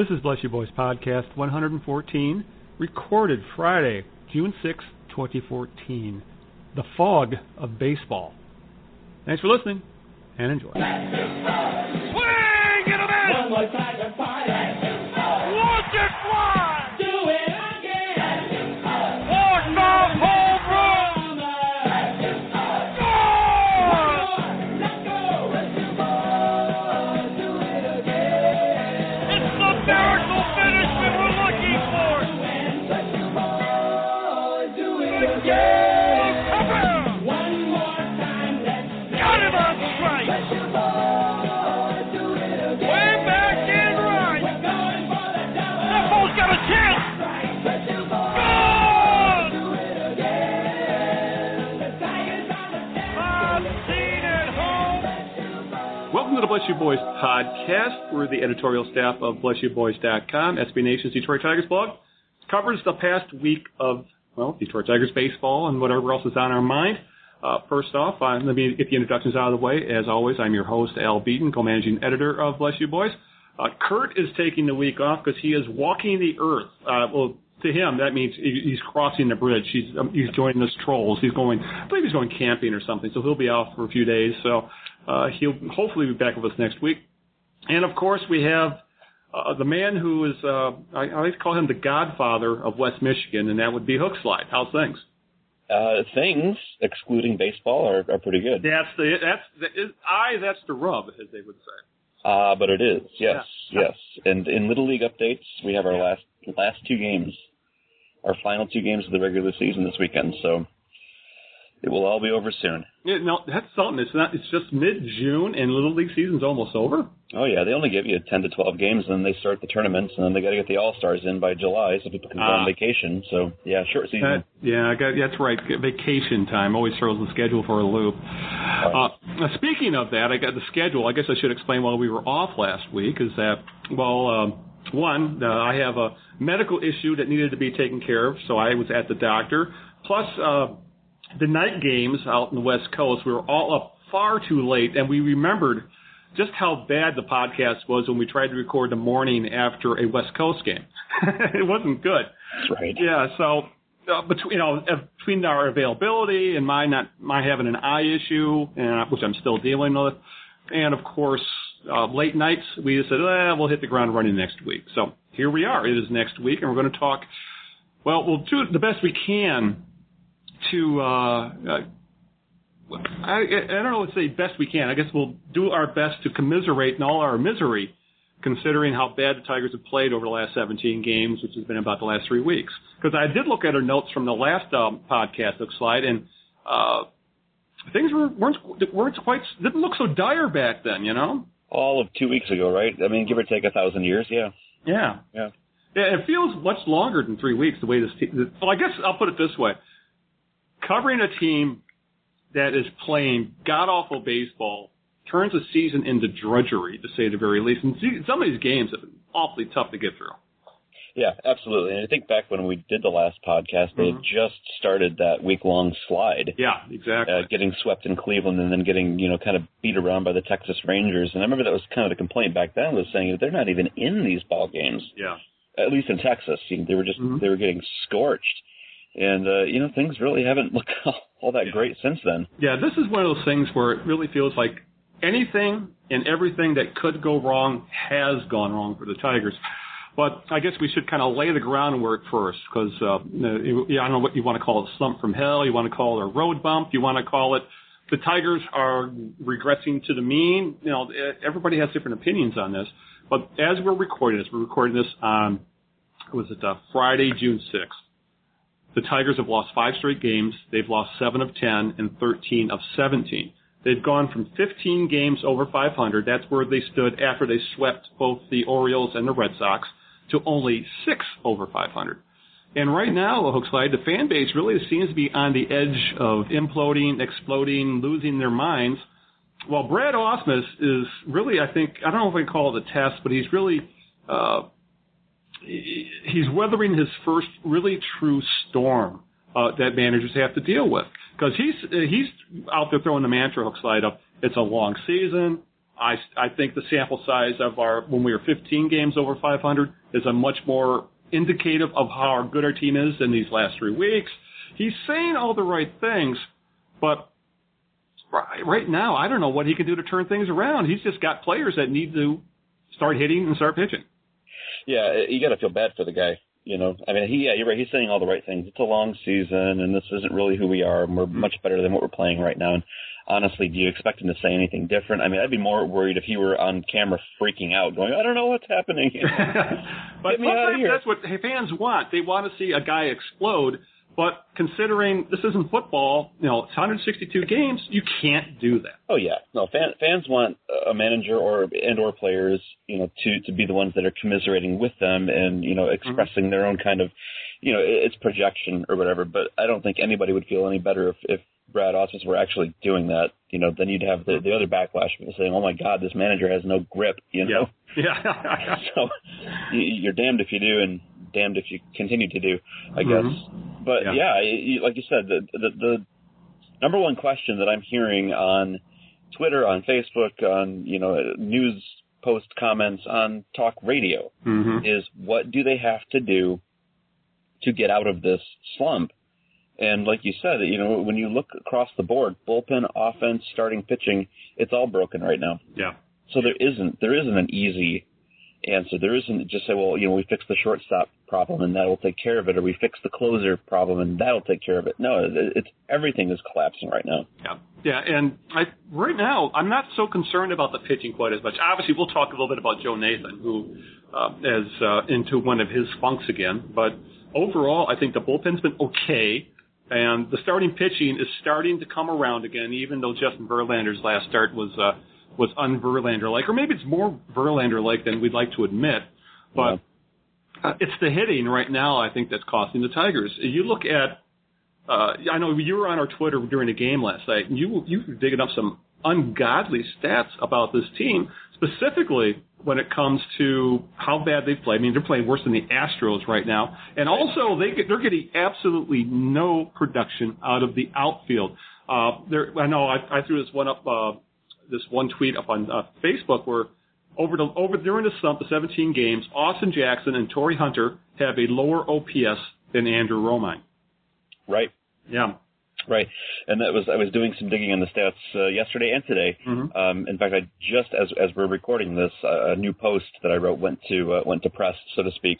This is Bless You Boys Podcast 114, recorded Friday, June 6, 2014. The Fog of Baseball. Thanks for listening and enjoy. Swing and a miss! One more time You Boys Podcast. We're the editorial staff of BlessYouBoys.com, SB Nation's Detroit Tigers blog. Covers the past week of, well, Detroit Tigers baseball and whatever else is on our mind. Uh, first off, uh, let me get the introductions out of the way. As always, I'm your host, Al Beaton, co-managing editor of Bless You Boys. Uh, Kurt is taking the week off because he is walking the earth. Uh, well, to him, that means he's crossing the bridge. He's um, he's joining us trolls. He's going, I believe he's going camping or something. So he'll be off for a few days. So uh, he'll hopefully be back with us next week. And of course, we have uh, the man who is uh, I, I like to call him the Godfather of West Michigan, and that would be Hookslide. How's things? Uh, things, excluding baseball, are, are pretty good. That's the that's the, I that's the rub, as they would say. Uh, but it is, yes, yes. And in Little League updates, we have our last last two games, our final two games of the regular season this weekend. So it will all be over soon. Yeah, no, that's something. It's not. It's just mid June, and Little League season's almost over. Oh yeah, they only give you ten to twelve games, and then they start the tournaments, and then they got to get the All Stars in by July, so people can go Ah. on vacation. So yeah, short season. That, yeah, I got, that's right. Vacation time always throws the schedule for a loop. Uh, speaking of that, I got the schedule. I guess I should explain why we were off last week. Is that well? Um, one, uh, I have a medical issue that needed to be taken care of, so I was at the doctor. Plus, uh, the night games out in the West Coast, we were all up far too late, and we remembered just how bad the podcast was when we tried to record the morning after a West Coast game. it wasn't good. That's right. Yeah, so uh, between you know uh, between our availability and my not my having an eye issue, uh, which I'm still dealing with, and of course uh, late nights, we just said, eh, we'll hit the ground running next week. So here we are. It is next week, and we're going to talk. Well, we'll do the best we can to. Uh, uh, I, I don't know what to say best we can. I guess we'll do our best to commiserate in all our misery considering how bad the Tigers have played over the last 17 games, which has been about the last three weeks. Because I did look at our notes from the last um, podcast, Hookslide, and uh, things were, weren't weren't quite didn't look so dire back then, you know. All of two weeks ago, right? I mean, give or take a thousand years. Yeah. Yeah. Yeah. Yeah, it feels much longer than three weeks. The way this team. Well, I guess I'll put it this way: covering a team that is playing god awful baseball turns a season into drudgery, to say the very least. And see, some of these games have been awfully tough to get through. Yeah, absolutely. And I think back when we did the last podcast, they had just started that week long slide. Yeah, exactly. uh, getting swept in Cleveland and then getting you know kind of beat around by the Texas Rangers. And I remember that was kind of the complaint back then was saying that they're not even in these ball games, yeah. at least in Texas. You know, they were just Mhm. they were getting scorched, and uh, you know things really haven't looked all that great since then. Yeah, this is one of those things where it really feels like anything and everything that could go wrong has gone wrong for the Tigers. But I guess we should kind of lay the groundwork first, because uh, I don't know what you want to call it, slump from hell. You want to call it a road bump. You want to call it the Tigers are regressing to the mean. You know, everybody has different opinions on this. But as we're recording this, we're recording this on was it uh, Friday, June sixth. The Tigers have lost five straight games. They've lost seven of ten and thirteen of seventeen. They've gone from 15 games over 500. That's where they stood after they swept both the Orioles and the Red Sox to only six over 500. And right now, Hookslide, the fan base really seems to be on the edge of imploding, exploding, losing their minds. Well, Brad Ausmus is really, I think, I don't know if we call it a test, but he's really, uh, he's weathering his first really true storm uh, that managers have to deal with. Because he's he's out there throwing the mantra hook slide up. It's a long season. I I think the sample size of our when we were 15 games over 500 is a much more indicative of how good our team is in these last three weeks. He's saying all the right things, but right right now I don't know what he can do to turn things around. He's just got players that need to start hitting and start pitching. Yeah, you got to feel bad for the guy. You know, I mean, he yeah, you're right. He's saying all the right things. It's a long season, and this isn't really who we are, and we're hmm. much better than what we're playing right now. And honestly, do you expect him to say anything different? I mean, I'd be more worried if he were on camera freaking out, going, "I don't know what's happening." but Get me outta sometimes here. that's what fans want. They want to see a guy explode. But considering this isn't football, you know, it's 162 games, you can't do that. Oh yeah, no. Fan, fans want a manager or and or players, you know, to to be the ones that are commiserating with them and you know mm-hmm. expressing their own kind of, you know, it's projection or whatever. But I don't think anybody would feel any better if if Brad Ausmus were actually doing that. You know, then you'd have the the other backlash people saying, "Oh my God, this manager has no grip." You know. Yeah. so you- you're damned if you do and damned if you continue to do, I guess. But Yeah. yeah, you- like you said, the, the the number one question that I'm hearing on Twitter, on Facebook, on you know news post comments on talk radio hmm is what do they have to do to get out of this slump? And like you said, you know, when you look across the board, bullpen, offense, starting pitching, it's all broken right now. Yeah. So there isn't there isn't an easy answer. There isn't just say, well, you know, we fix the shortstop problem and that'll take care of it, or we fix the closer problem and that'll take care of it. No, it's everything is collapsing right now. Yeah, yeah, and I right now I'm not so concerned about the pitching quite as much. Obviously, we'll talk a little bit about Joe Nathan, who uh, is uh, into one of his funks again. But overall, I think the bullpen's been okay, and the starting pitching is starting to come around again. Even though Justin Verlander's last start was uh, was un-Verlander like, or maybe it's more Verlander like than we'd like to admit. But uh, it's the hitting right now. I think that's costing the Tigers. You look at uh, I know you were on our Twitter during the game last night, and you you were digging up some ungodly stats about this team, specifically when it comes to how bad they've played. I mean, they're playing worse than the Astros right now, and also they get, they're getting absolutely no production out of the outfield. Uh, there, I know I, I threw this one up, uh, this one tweet up on uh, Facebook where over the over during the slump, the 17 games, Austin Jackson and Torii Hunter have a lower OPS than Andrew Romine. Right. Yeah. Right, and that was I was doing some digging on the stats uh, yesterday and today. Mhm. Um, in fact, I just as as we're recording this, uh, a new post that I wrote went to uh, went to press, so to speak,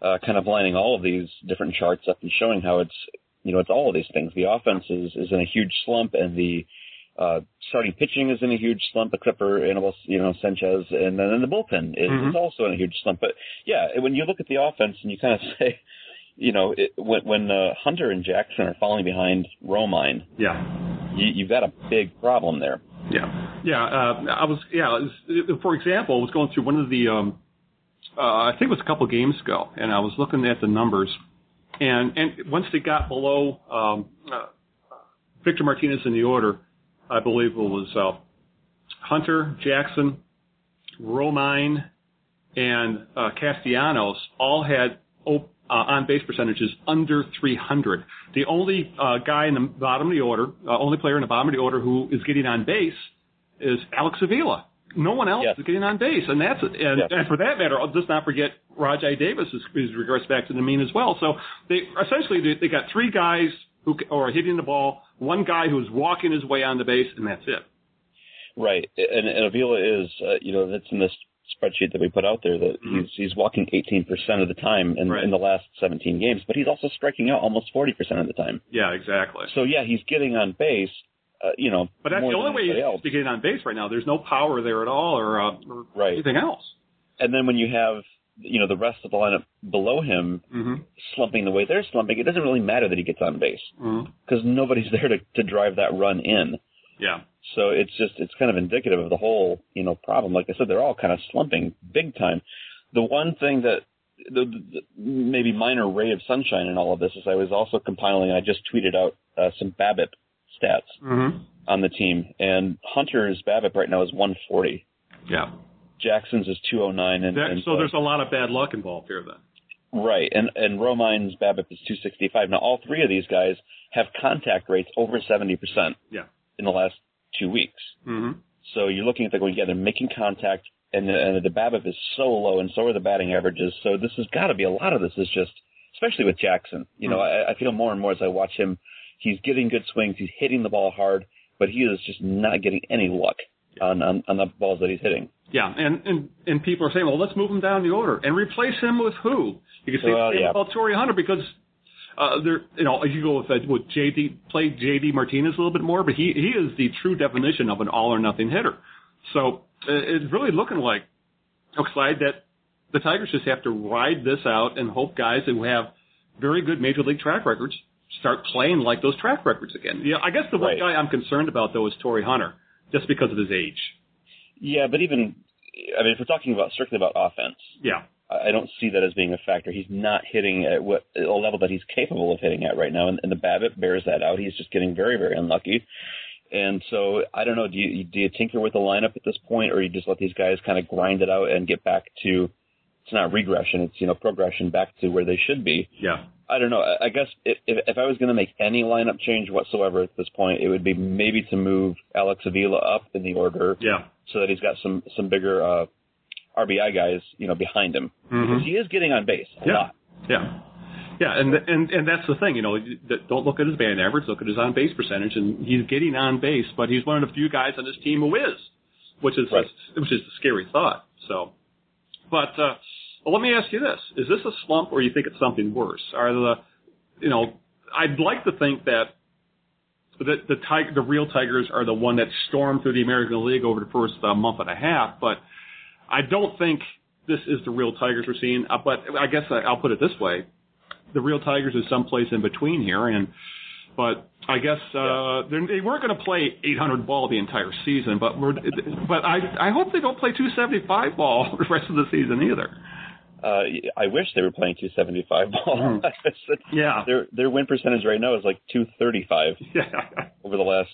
uh, kind of lining all of these different charts up and showing how it's you know it's all of these things. The offense is is in a huge slump, and the uh, starting pitching is in a huge slump, except for Anibal, you know Sanchez, and then the bullpen is, Mhm. is also in a huge slump. But yeah, when you look at the offense and you kind of say you know, it, when, when uh, Hunter and Jackson are falling behind Romine, Yeah. you, you've got a big problem there. Yeah. Yeah. Uh, I was, yeah, was, for example, I was going through one of the, um, uh, I think it was a couple of games ago, and I was looking at the numbers, and, and once they got below, um, uh, Victor Martinez in the order, I believe it was, uh, Hunter, Jackson, Romine, and, uh, Castellanos all had op- uh, on base percentages under 300. The only uh, guy in the bottom of the order, uh, only player in the bottom of the order who is getting on base is Alex Avila. No one else Yes. is getting on base, and that's and, Yes. and for that matter, let's not forget Rajai Davis is, is regressed back to the mean as well. So they essentially they, they got three guys who are hitting the ball, one guy who's walking his way on the base, and that's it. Right, and, and Avila is, uh, you know, that's in this spreadsheet that we put out there that he's he's walking 18% of the time in, Right. in the last 17 games, but he's also striking out almost 40% of the time. Yeah, exactly. So yeah, he's getting on base, uh, you know, But that's the only way anybody else. he's getting on base right now. There's no power there at all, or, uh, or Right. anything else. And then when you have, you know, the rest of the lineup below him Mm-hmm. slumping the way they're slumping, it doesn't really matter that he gets on base Mm-hmm. because nobody's there to, to drive that run in. Yeah. So it's just it's kind of indicative of the whole you know problem. Like I said, they're all kind of slumping big time. The one thing that the, the maybe minor ray of sunshine in all of this is I was also compiling. I just tweeted out uh, some BABIP stats Mm-hmm. on the team, and Hunter's BABIP right now is 140. Yeah. Jackson's is 209, and, That, and so there's a lot of bad luck involved here then. right, and and Romine's BABIP is 265. Now all three of these guys have contact rates over 70 percent Yeah. in the last two weeks. Mm-hmm. So you're looking at the going, yeah, they're making contact, and the, and the BABIP is so low, and so are the batting averages. So this has got to be a lot of this is just, especially with Jackson. You know, I, I feel more and more as I watch him, he's getting good swings, he's hitting the ball hard, but he is just not getting any luck on on, on the balls that he's hitting. Yeah, and, and and people are saying, well, let's move him down the order and replace him with who? You can say Well, yeah. about Torii Hunter because uh, there, you know, you go with uh, with JD play JD Martinez a little bit more, but he he is the true definition of an all or nothing hitter. So uh, it's really looking like outside that the Tigers just have to ride this out and hope guys who have very good major league track records start playing like those track records again. Yeah, I guess the one Right. guy I'm concerned about though is Torii Hunter, just because of his age. Yeah, but even, I mean, if we're talking about strictly about offense, Yeah. I don't see that as being a factor. He's not hitting at what a level that he's capable of hitting at right now, and, and the BABIP bears that out. He's just getting very, very unlucky. And so I don't know. Do you do you tinker with the lineup at this point, or you just let these guys kind of grind it out and get back to? It's not regression. It's you know progression back to where they should be. Yeah. I don't know. I I guess if if, if I was going to make any lineup change whatsoever at this point, it would be maybe to move Alex Avila up in the order Yeah. so that he's got some some bigger uh, RBI guys, you know, behind him Mhm. because he is getting on base a Yeah. lot. Yeah. Yeah, and and and that's the thing, you know. Don't look at his batting average. Look at his on base percentage, and he's getting on base. But he's one of the few guys on this team who is, which is Right. which is a scary thought. So, but uh, well, let me ask you this: Is this a slump, or you think it's something worse? Are the, you know, I'd like to think that the the tiger, the real Tigers are the one that stormed through the American League over the first uh, month and a half, but I don't think this is the real Tigers we're seeing. Uh, but I guess I, I'll put it this way: the real Tigers is someplace in between here, and but I guess uh, they weren't going to play 800 ball the entire season, but we're but I I hope they don't play 275 ball the rest of the season either. Uh, I wish they were playing 275 ball. Mhm. Yeah. their their win percentage right now is like 235 Yeah, over the last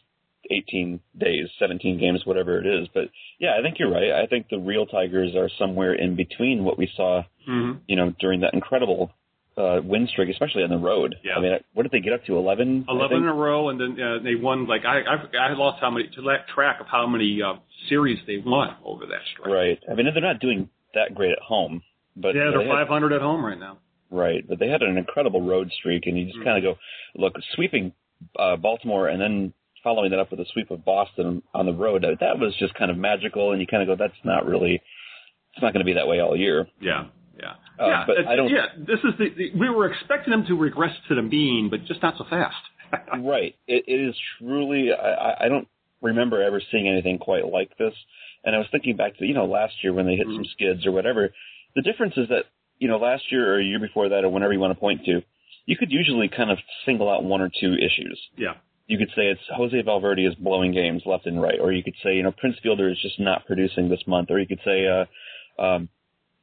18 days, 17 games, whatever it is. But yeah, I think you're right. I think the real Tigers are somewhere in between what we saw, hmm you know, during that incredible uh, win streak, especially on the road. Yeah. I mean, what did they get up to? 11. 11 in a row, and then uh, they won like I I, I lost how many to track of how many uh, series they won over that streak. Right. I mean, they're not doing that great at home, but Yeah, they they're had- 500 at home right now. Right, but they had an incredible road streak, and you just Mm. kind of go, look, sweeping uh, Baltimore and then following that up with a sweep of Boston on the road. That, was just kind of magical, and you kind of go, that's not really, it's not going to be that way all year. Yeah, yeah, Uh, yeah. but I don't- Yeah, this is the, the we were expecting them to regress to the mean, but just not so fast. right, it, it is truly. I, I- I don't remember ever seeing anything quite like this. And I was thinking back to you know last year when they hit some skids or whatever. The difference is that you know last year or a year before that or whenever you want to point to, you could usually kind of single out one or two issues. yeah, you could say it's Jose Valverde is blowing games left and right, or you could say, you know, Prince Fielder is just not producing this month, or you could say, uh, um,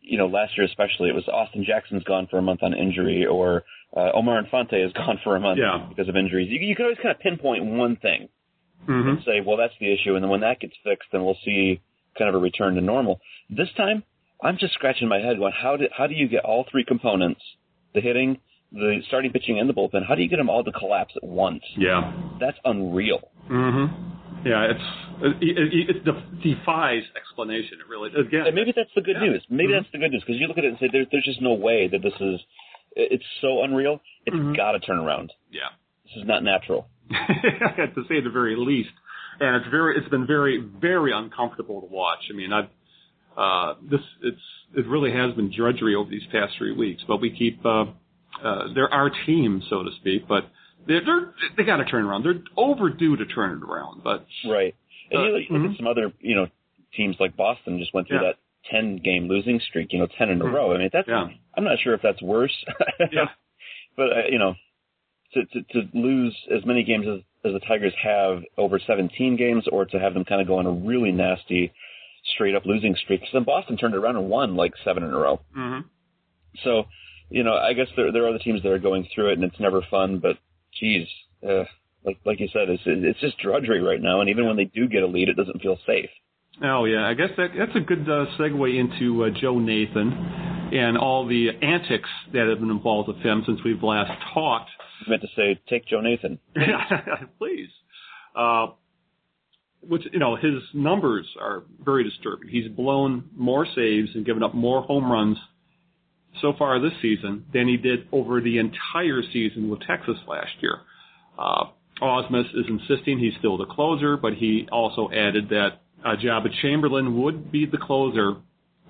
you know, last year especially, it was Austin Jackson's gone for a month on injury, or uh, Omar Infante is gone for a month Yeah. because of injuries. You, you could always kind of pinpoint one thing hmm and say, well, that's the issue, and then when that gets fixed, then we'll see kind of a return to normal. This time, I'm just scratching my head going, how do how do you get all three components, the hitting, the starting pitching, and the bullpen? How do you get them all to collapse at once? yeah. That's unreal. Mm-hmm. Yeah, it's it, it, it def- defies explanation. It really again. And maybe that's the good Yeah. news. Maybe Mhm. that's the good news because you look at it and say, there's there's just no way that this is. It's so unreal. It's Mhm. got to turn around. yeah. This is not natural. to say the very least. And it's very, it's been very, very uncomfortable to watch. I mean, I've, uh, this, it's, it really has been drudgery over these past three weeks, but we keep, uh, uh, they're our team, so to speak, but they're, they're they got to turn around. They're overdue to turn it around, but Right. And Uh, you look mhm. at some other, you know, teams like Boston just went through Yeah. that ten game losing streak. You know, ten in a Mhm. row. I mean, that's. Yeah. I'm not sure if that's worse. yeah, but uh, you know, to, to to lose as many games as as the Tigers have over 17 games, or to have them kind of go on a really nasty, straight up losing streak. Because then Boston turned around and won like seven in a row. hmm So, you know, I guess there there are other teams that are going through it, and it's never fun. But, geez, uh, like like you said, it's it's just drudgery right now. And even when they do get a lead, it doesn't feel safe. Oh yeah, I guess that that's a good uh, segue into uh, Joe Nathan and all the antics that have been involved with him since we've last talked. I meant to say, take Joe Nathan. Please. Uh, which you know his numbers are very disturbing. He's blown more saves and given up more home runs so far this season than he did over the entire season with Texas last year. Uh, Ausmus is insisting he's still the closer, but he also added that uh, Joba Chamberlain would be the closer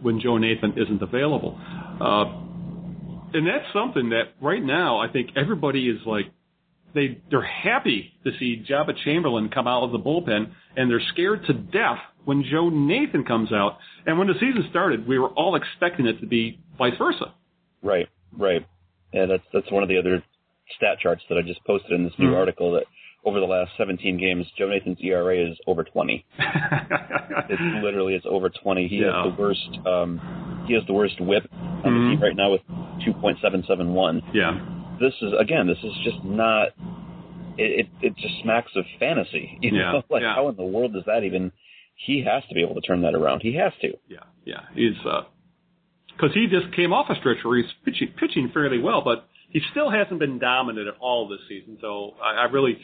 when Joe Nathan isn't available. Uh, and that's something that right now I think everybody is like they they're happy to see Joba Chamberlain come out of the bullpen, and they're scared to death when Joe Nathan comes out. And when the season started, we were all expecting it to be vice versa. Right, right. Yeah, that's that's one of the other stat charts that I just posted in this new Mhm. article that over the last 17 games, Joe Nathan's ERA is over 20. It's literally it's over 20. He Yeah. has the worst. Um, he has the worst WHIP on the Mhm. team right now with 2.771. yeah, This is again, this is just not. It it, it just smacks of fantasy. You Yeah, know, like yeah. how in the world does that even? He has to be able to turn that around. He has to. yeah, yeah. He's because he just came off a stretch where he's pitching, pitching fairly well, but he still hasn't been dominant at all this season. So I, I really,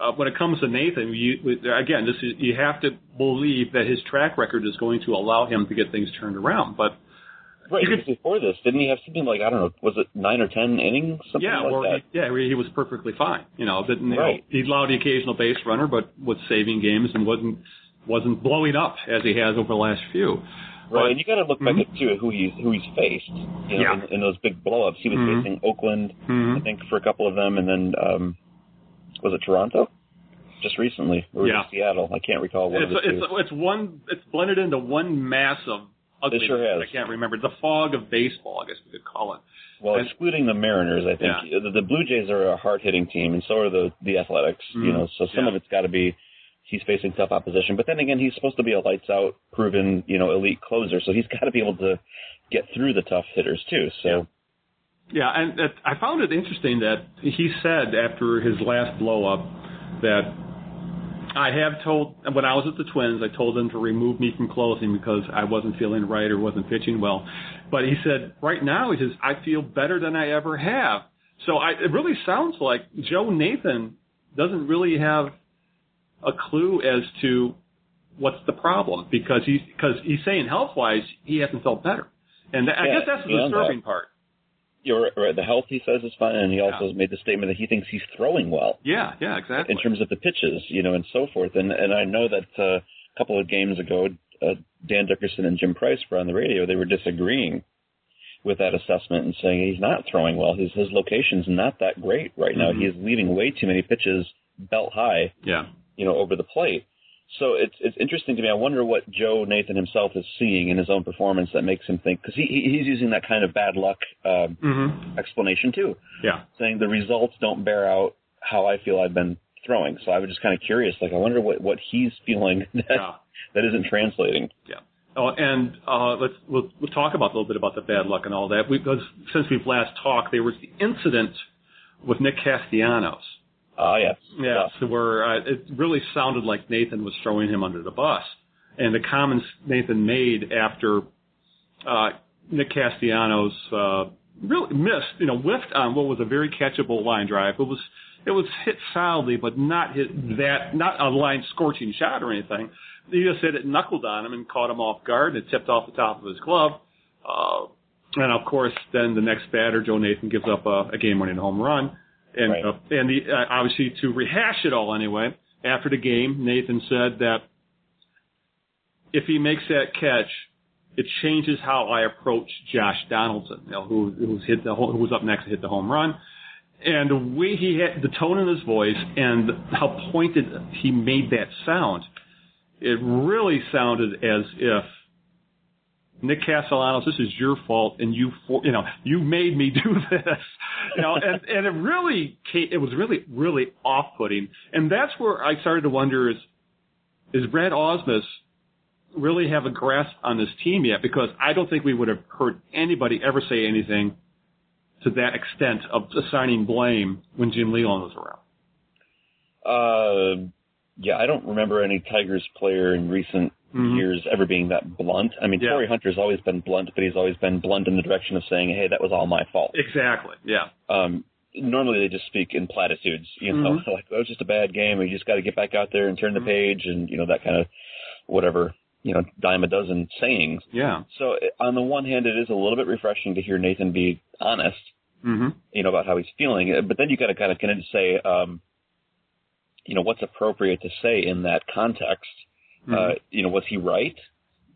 uh, when it comes to Nathan, you, again, this is you have to believe that his track record is going to allow him to get things turned around. But Right. Because before this, didn't he have something like I don't know, was it nine or ten innings, something yeah, like or that? he, yeah, he he was perfectly fine. You know, didn't you know, Right. he allowed the occasional base runner, but was saving games and wasn't wasn't blowing up as he has over the last few. Right, But- and you got to look back Mhm. at too who he's who he's faced. You know, Yeah. in, in those big blowups, he was Mhm. facing Oakland, Mhm. I think, for a couple of them, and then um, was it Toronto? Just recently, or was Yeah. it Seattle? I can't recall one It's it's it's one it's blended into one mass of ugliness. sure has. I can't remember the fog of baseball. I guess we could call it. well, and- excluding the Mariners, I think Yeah. the, the Blue Jays are a hard hitting team, and so are the the Athletics. You Mhm. know, so some Yeah. of it's got to be. He's facing tough opposition, but then again, he's supposed to be a lights out, proven, you know, elite closer. So he's got to be able to get through the tough hitters too. So Yeah, and that, I found it interesting that he said after his last blow up that I have told when I was at the Twins, I told them to remove me from closing because I wasn't feeling right or wasn't pitching well. But he said right now he says I feel better than I ever have. So I, it really sounds like Joe Nathan doesn't really have a clue as to what's the problem because he's because he's saying health wise he hasn't felt better, and I Yeah, guess that's the that. Uh, disturbing part. You're right. The health he says is fine, and he also has made the statement that he thinks he's throwing well Yeah, yeah, exactly. in terms of the pitches, you know, and so forth. And and I know that uh, a couple of games ago, uh, Dan Dickerson and Jim Price were on the radio. They were disagreeing with that assessment and saying he's not throwing well. His his location's not that great right now. Mhm. He's leaving way too many pitches belt high, yeah, you know, over the plate. So it's it's interesting to me. I wonder what Joe Nathan himself is seeing in his own performance that makes him think because he he- he's using that kind of bad luck um, hmm explanation too yeah, saying the results don't bear out how I feel I've been throwing. So I was just kind of curious, like I wonder what what he's feeling that yeah, that isn't translating. yeah. Oh, and uh, let's we'll, we'll talk about a little bit about the bad luck and all that because since we've last talked, there was the incident with Nick Castellanos. Ah, yes, Yeah, so where uh, it really sounded like Nathan was throwing him under the bus, and the comments Nathan made after uh, Nick Castellanos uh, really missed, you know, whiffed on what was a very catchable line drive. It was it was hit solidly, but not hit that not a line scorching shot or anything. He just hit it knuckled on him and caught him off guard, and it tipped off the top of his glove. Uh, and of course, then the next batter, Joe Nathan, gives up a, a game-winning home run. And Right. uh, and the, uh, obviously to rehash it all anyway, after the game, Nathan said that if he makes that catch, it changes how I approach Josh Donaldson, you know, who who's hit the who was up next to hit the home run, and the way he had the tone in his voice and how pointed he made that sound, it really sounded as if Nick Castellanos, this is your fault, and you for, you know you made me do this, you know, and and it really it was really really off putting, and that's where I started to wonder is is Brad Ausmus really have a grasp on this team yet? Because I don't think we would have heard anybody ever say anything to that extent of assigning blame when Jim Leyland was around. Uh, yeah, I don't remember any Tigers player in recent Mhm. years ever being that blunt. I mean, Yeah. Torii Hunter's always been blunt, but he's always been blunt in the direction of saying, "Hey, that was all my fault." Exactly. Yeah. Um, normally, they just speak in platitudes. You know, Mhm. like, "Oh, it's just a bad game. We just got to get back out there and turn the page," and you know that kind of whatever you know dime a dozen sayings. Yeah. So eh, on the one hand, it is a little bit refreshing to hear Nathan be honest, hmm you know, about how he's feeling. Uh, But then you got to kind of kind of say, um, you know, what's appropriate to say in that context. Uh, you know, was he right?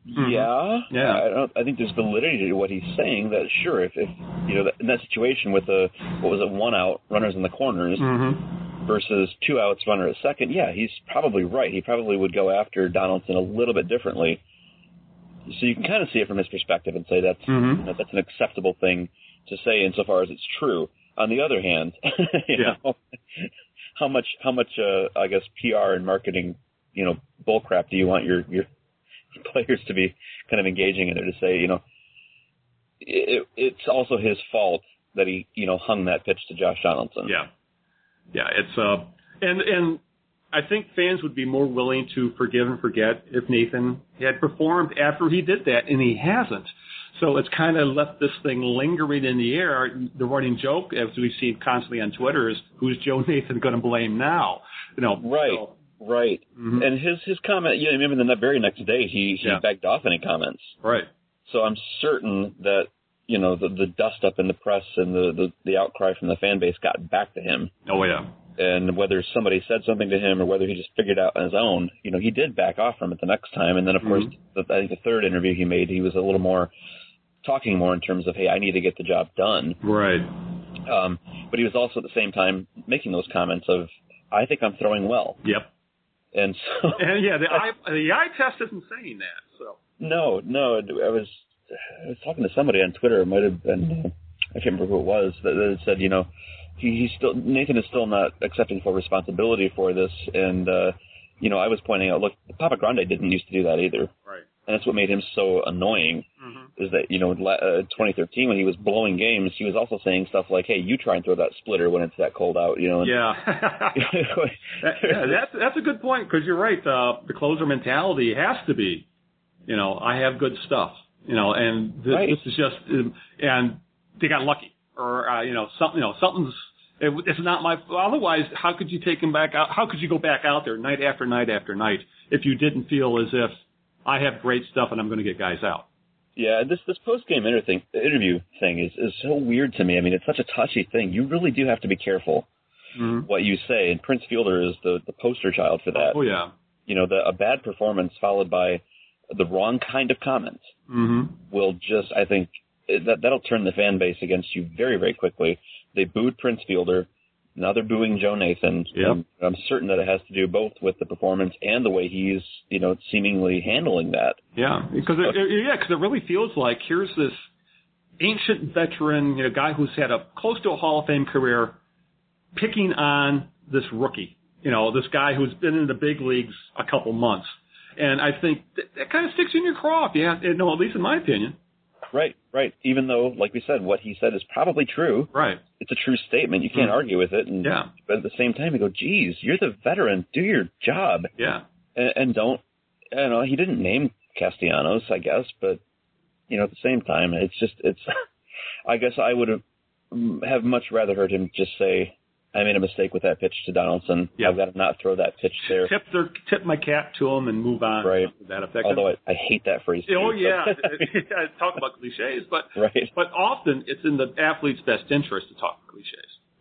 Mhm. Yeah, Yeah. I don't. I think there's validity to what he's saying. That sure, if, if you know, that, in that situation with the what was it, one out, runners in the corners hmm versus two outs, runner at second. Yeah, he's probably right. He probably would go after Donaldson a little bit differently. So you can kind of see it from his perspective and say that's Mhm. you know, that's an acceptable thing to say insofar as it's true. On the other hand, you Yeah. know, how much how much uh, I guess PR and marketing you know bullcrap do you want your your players to be kind of engaging in it to say you know it, it's also his fault that he you know hung that pitch to Josh Donaldson. Yeah. Yeah. It's uh, and and I think fans would be more willing to forgive and forget if Nathan had performed after he did that, and he hasn't. So it's kind of left this thing lingering in the air. The running joke, as we've seen constantly on Twitter, is who's Joe Nathan going to blame now? You know, Right. so- Right. Mhm. And his his comment, yeah, remember the very next day he he Yeah. backed off any comments. right. So I'm certain that you know the the dust up in the press and the the, the outcry from the fan base got back to him. Oh yeah. And whether somebody said something to him or whether he just figured out on his own, you know, he did back off from it the next time. And then of Mhm. course, the, I think the third interview he made, he was a little more talking more in terms of, hey, I need to get the job done. Right. Um, but he was also at the same time making those comments of, I think I'm throwing well. Yep. And so And yeah, the eye the eye test isn't saying that. So No, no. I was I was talking to somebody on Twitter. It might have been uh, I can't remember who it was that, that said, you know, he, he's still Nathan is still not accepting full responsibility for this, and uh, you know, I was pointing out, look, Papa Grande didn't used to do that either, right. and that's what made him so annoying. Is that you know, la- uh, 2013 when he was blowing games, he was also saying stuff like, "Hey, you try and throw that splitter when it's that cold out," you know. And, Yeah. That, yeah, that's that's a good point because you're right. Uh, the closer mentality has to be, you know, I have good stuff, you know, and this, Right. this is just, and they got lucky, or uh, you know, something, you know, something's. It, it's not my. Otherwise, how could you take him back out? How could you go back out there night after night after night if you didn't feel as if I have great stuff and I'm going to get guys out? Yeah, this this post game inter- thing, interview thing is is so weird to me. I mean, it's such a touchy thing. You really do have to be careful Mm-hmm. what you say, and Prince Fielder is the the poster child for that. Oh yeah. You know, the, a bad performance followed by the wrong kind of comments Mm-hmm. will just, I think, that that'll turn the fan base against you very very quickly. They booed Prince Fielder. Now they're booing Joe Nathan. Yep. I'm certain that it has to do both with the performance and the way he's, you know, seemingly handling that. Yeah, because it, it, yeah, because it really feels like here's this ancient veteran, you know, guy who's had a close to a Hall of Fame career, picking on this rookie, you know, this guy who's been in the big leagues a couple months, and I think that, that kind of sticks in your craw. Yeah, you know, at least in my opinion. Right, right. Even though, like we said, what he said is probably true. Right. It's a true statement. You can't Mhm. argue with it. And, Yeah. But at the same time, you go, geez, you're the veteran. Do your job. Yeah. And, and don't, you know, he didn't name Castellanos, I guess, but, you know, at the same time, it's just, it's, I guess I would have, have much rather heard him just say, I made a mistake with that pitch to Donaldson. Yeah. I've got to not throw that pitch there. Tip their tip my cap to him and move on. Right. That effect. Although I, I hate that phrase. Oh too, yeah, talk about cliches, but right. but often it's in the athlete's best interest to talk cliches.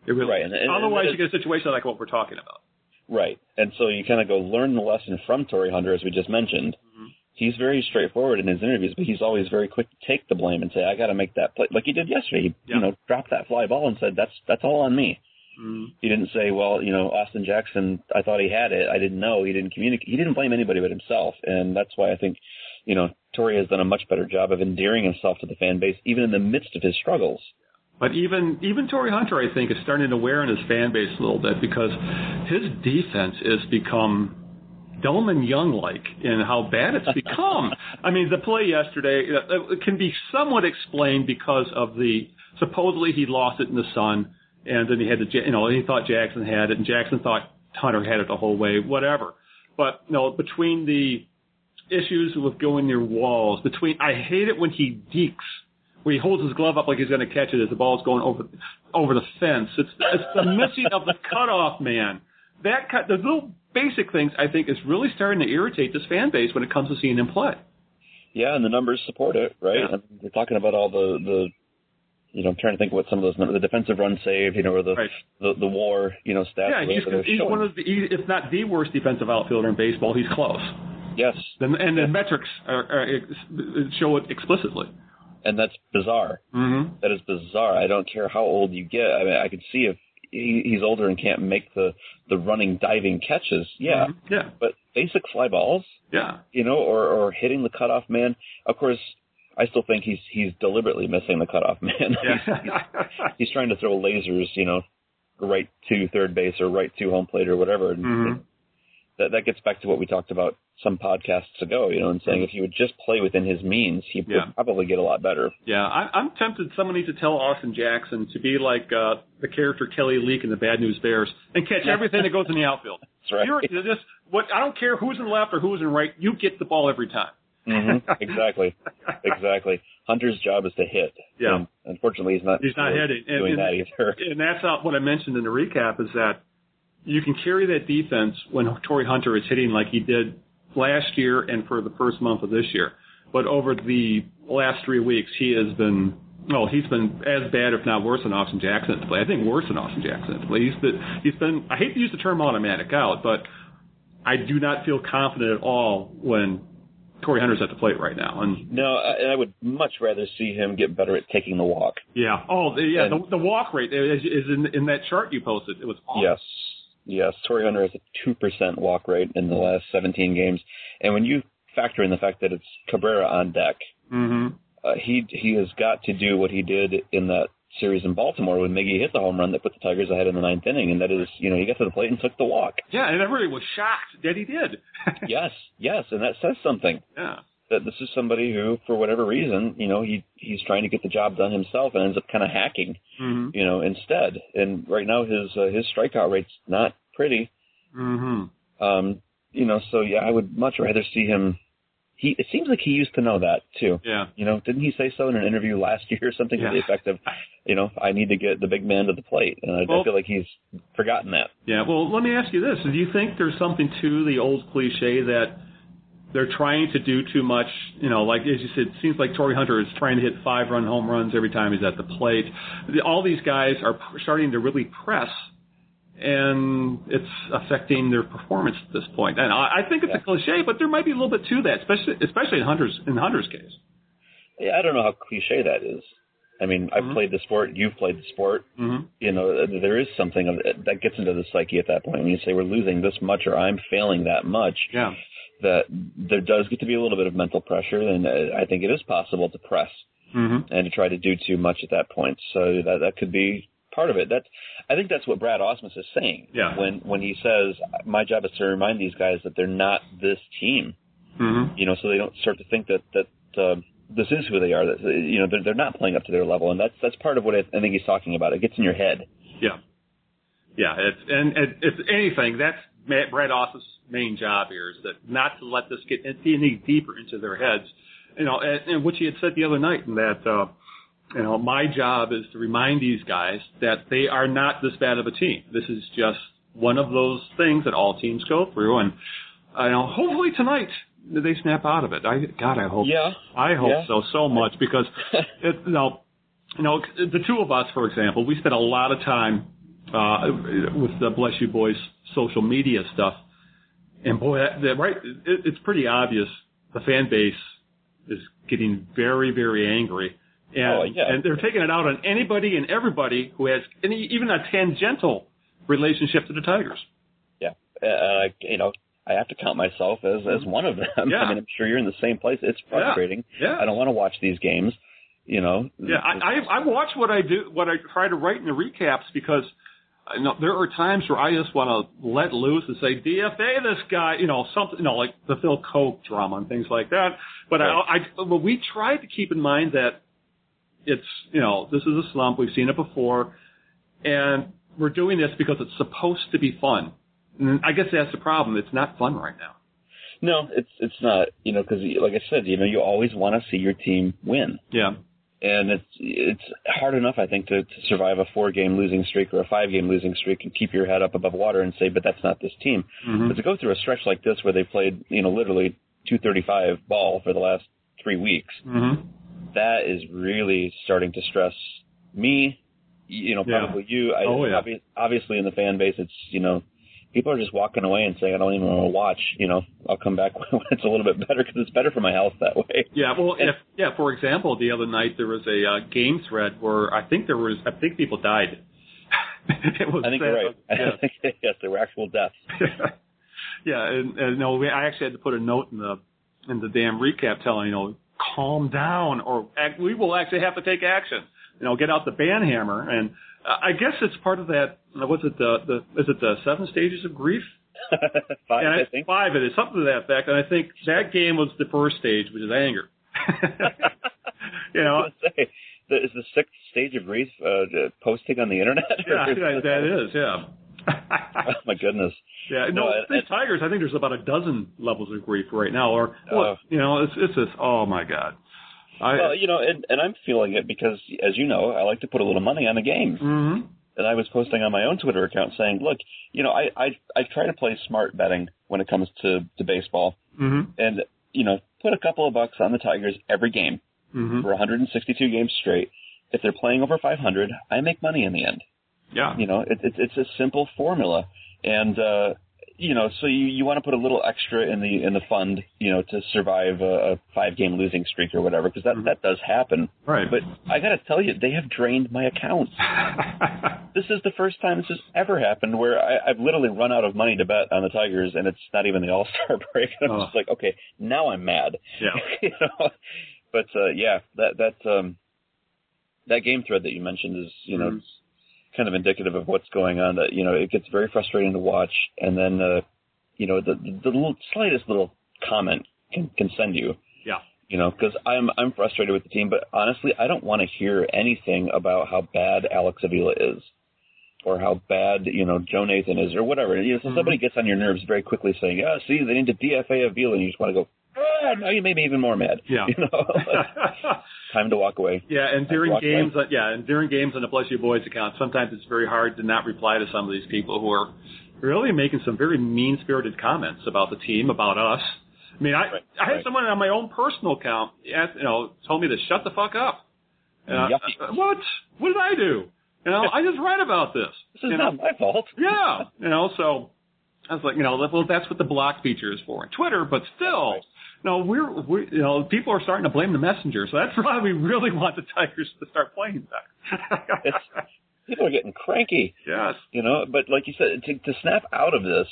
It really Right, is. and- Otherwise, and you get a situation like what we're talking about. Right. And so you kind of go learn the lesson from Torii Hunter, as we just mentioned. Mhm. He's very straightforward in his interviews, but he's always very quick to take the blame and say, "I got to make that play," like he did yesterday. He, Yeah. you know, dropped that fly ball and said, "That's that's all on me." Mm. He didn't say, "Well, you know, Austin Jackson, I thought he had it. I didn't know. He didn't communicate. He didn't blame anybody but himself." And that's why I think, you know, Torii has done a much better job of endearing himself to the fan base, even in the midst of his struggles. But even even Torii Hunter, I think, is starting to wear on his fan base a little bit because his defense has become and young like in how bad it's become. I mean, the play yesterday uh, it can be somewhat explained because of the supposedly he lost it in the sun, and then he had to, you know, he thought Jackson had it, and Jackson thought Hunter had it the whole way, whatever. But you know, between the issues with going near walls, between I hate it when he deeks, where he holds his glove up like he's going to catch it as the ball's going over over the fence. It's it's the missing of the cutoff man. That cut, the little basic things I think is really starting to irritate this fan base when it comes to seeing him play. Yeah, and the numbers support it, right? Yeah. I mean, we're talking about all the the you know, I'm trying to think what some of those numbers, the defensive run saved, you know, or the Right. the, the war, you know, stats. Yeah, he's, he's showing. one of the, he- if not the worst defensive outfielder in baseball. He's close. yes, And, and the metrics are, are, show it explicitly. and that's bizarre. Mm-hmm. That is bizarre. I don't care how old you get. I mean, I could see if he, he's older and can't make the the running, diving catches. Yeah, Mm-hmm. Yeah. but basic fly balls, Yeah. you know, or or hitting the cutoff man. Of course, I still think he's he's deliberately missing the cutoff man. he's, Yeah. he's trying to throw lasers, you know, right to third base or right to home plate or whatever. And Mhm. that that gets back to what we talked about some podcasts ago, you know, and saying if he would just play within his means, he Mm-hmm. Yeah. would probably get a lot better. Yeah, I, I'm tempted. Someone needs to tell Austin Jackson to be like uh, the character Kelly Leak in the Bad News Bears and catch everything that goes in the outfield. That's right. You're just what I don't care who's in left or who's in right. You get the ball every time. Hmm Exactly. Exactly. Hunter's job is to hit. Yeah. And unfortunately, he's not. He's not really hitting. And- doing and- that either. And that's not what I mentioned in the recap is that you can carry that defense when Torii Hunter is hitting like he did last year and for the first month of this year. But over the last three weeks, he has been, well, he's been as bad, if not worse, than Austin Jackson the play. I think worse than Austin Jackson the play. He's been, he's been, I hate to use the term automatic out, but I do not feel confident at all when Torii Hunter's at the plate right now. And No, I, I would much rather see him get better at taking the walk. yeah, oh, the, yeah, And- the, the walk rate is, is in, in that chart you posted. It was awful. Yes. Yes. Torii Hunter has a 2% walk rate in the last 17 games. And when you factor in the fact that it's Cabrera on deck, hmm uh, he he has got to do what he did in that series in Baltimore when Miggy hit the home run that put the Tigers ahead in the ninth inning, and that is, you know, he got to the plate and took the walk. Yeah, and everybody was shocked that he did. yes, yes, and that says something. Yeah. That this is somebody who, for whatever reason, you know, he he's trying to get the job done himself and ends up kind of hacking, hmm you know, instead. And right now his uh, his strikeout rate's not pretty. hmm Um, you know, so yeah, I would much rather see him. He it seems like he used to know that too. Yeah. You know, didn't he say so in an interview last year or something to the effect of, you know, I need to get the big man to the plate, and I, Well- I feel like he's forgotten that. Yeah. Well, let me ask you this: Do you think there's something to the old cliche that they're trying to do too much? You know, like as you said, it seems like Torii Hunter is trying to hit five-run home runs every time he's at the plate. All these guys are starting to really press, and it's affecting their performance at this point. And I, I think it's Yeah. a cliche, but there might be a little bit to that, especially especially in Hunter's in Hunter's case. Yeah, I don't know how cliche that is. I mean, I've Mhm. played the sport, you've played the sport. Mm-hmm. You know, there is something of that gets into the psyche at that point. When you say we're losing this much or I'm failing that much, Yeah. that there does get to be a little bit of mental pressure, and uh, I think it is possible to press Mm-hmm. and to try to do too much at that point. So that that could be part of it. That's I think that's what Brad Ausmus is saying. Yeah. When when he says my job is to remind these guys that they're not this team. Mm-hmm. You know, so they don't start to think that that uh, this is who they are. That you know they're they're not playing up to their level, and that's that's part of what I, I think he's talking about. It gets in your head. Yeah, yeah. It's and, and if anything, that's Matt Brad Os's main job here is that not to let this get any deeper into their heads. You know, and, and which he had said the other night, and that uh, you know my job is to remind these guys that they are not this bad of a team. This is just one of those things that all teams go through, and I know hopefully tonight they snap out of it. I God, I hope. Yeah. I hope Yeah. so so much because it, you know, you know, the two of us, for example, we spent a lot of time uh, with the Bless You Boys social media stuff, and boy, that, that right, it, it's pretty obvious the fan base is getting very, very angry, and Oh, yeah. and they're taking it out on anybody and everybody who has any even a tangential relationship to the Tigers. Yeah. Uh, you know, I have to count myself as as one of them. Yeah. I mean, I'm sure you're in the same place. It's frustrating. Yeah. I don't want to watch these games. You know. Yeah, I, I I watch what I do, what I try to write in the recaps because you know there are times where I just want to let loose and say DFA this guy, you know, something, you know, like the Phil Coke drama and things like that. But I, I, but we try to keep in mind that it's, you know, this is a slump. We've seen it before, and we're doing this because it's supposed to be fun. And I guess that's the problem. It's not fun right now. No, it's it's not. You know, because like I said, you know, you always want to see your team win. Yeah. and it's it's hard enough, I think, to, to survive a four game losing streak or a five game losing streak and keep your head up above water and say, but that's not this team. Mhm. But to go through a stretch like this where they played, you know, literally 235 ball for the last three weeks, Mm-hmm. That is really starting to stress me. You know, Yeah. probably you. I, Oh, yeah. obvi- obviously, in the fan base, it's you know. People are just walking away and saying, "I don't even want to watch." You know, I'll come back when it's a little bit better because it's better for my health that way. Yeah, well, if yeah, for example, the other night there was a uh, game thread where I think there was I think people died. it was I think sad. you're right. Yeah. Yes, there were actual deaths. yeah, and, and no, we, I actually had to put a note in the in the damn recap telling you know calm down or act, we will actually have to take action. You know, get out the ban hammer, and I guess it's part of that. What's it the the is it the seven stages of grief? Five, and I think. five it is something to that effect. And I think that game was the first stage, which is anger. you know, I say, the, is the sixth stage of grief uh, posting on the internet? yeah, that is, yeah. oh my goodness. Yeah, no, No, tigers. I think there's about a dozen levels of grief right now, or well, Oh. you know, it's it's just oh my god. I Well, you know, and, and I'm feeling it because, as you know, I like to put a little money on the games. hmm And I was posting on my own Twitter account saying, "Look, you know, I I, I try to play smart betting when it comes to to baseball, hmm and you know, put a couple of bucks on the Tigers every game hmm for 162 games straight. If they're playing over 500, I make money in the end. Yeah. You know, it, it, it's a simple formula, and uh, you know, so you, you want to put a little extra in the in the fund, you know, to survive a, a five game losing streak or whatever, because that Mhm. that does happen. Right. But I got to tell you, they have drained my account. This is the first time this has ever happened where I, I've literally run out of money to bet on the Tigers, and it's not even the All Star break. And I'm Oh. just like, okay, now I'm mad. yeah. you know, but uh, yeah, that that um, that game thread that you mentioned is you know Mhm. Kind of indicative of what's going on. That you know it gets very frustrating to watch, and then uh, you know the the little slightest little comment can can send you. Yeah. You know, because I'm I'm frustrated with the team, but honestly, I don't want to hear anything about how bad Alex Avila is, or how bad you know Joe Nathan is, or whatever. You know, so Mhm. somebody gets on your nerves very quickly, saying, "Yeah, see, they need to DFA Avila," and you just want to go, "Ah, now you made me even more mad." Yeah. You know, time to walk away. Yeah, and during games, uh, yeah, and during games on the Bless You Boys account, sometimes it's very hard to not reply to some of these people who are really making some very mean-spirited comments about the team, about us. I mean, I Right, I had right. someone on my own personal account, you know, told me to shut the fuck up. And uh, what? What did I do? You know, I just write about this. This is you know? not my fault. Yeah, you know, so I was like, you know, well, that's what the block feature is for in Twitter, but still, Right. No, we're, we, you know, people are starting to blame the messenger, so that's why we really want the Tigers to start playing better. People are getting cranky. yes, you know. But like you said, to, to snap out of this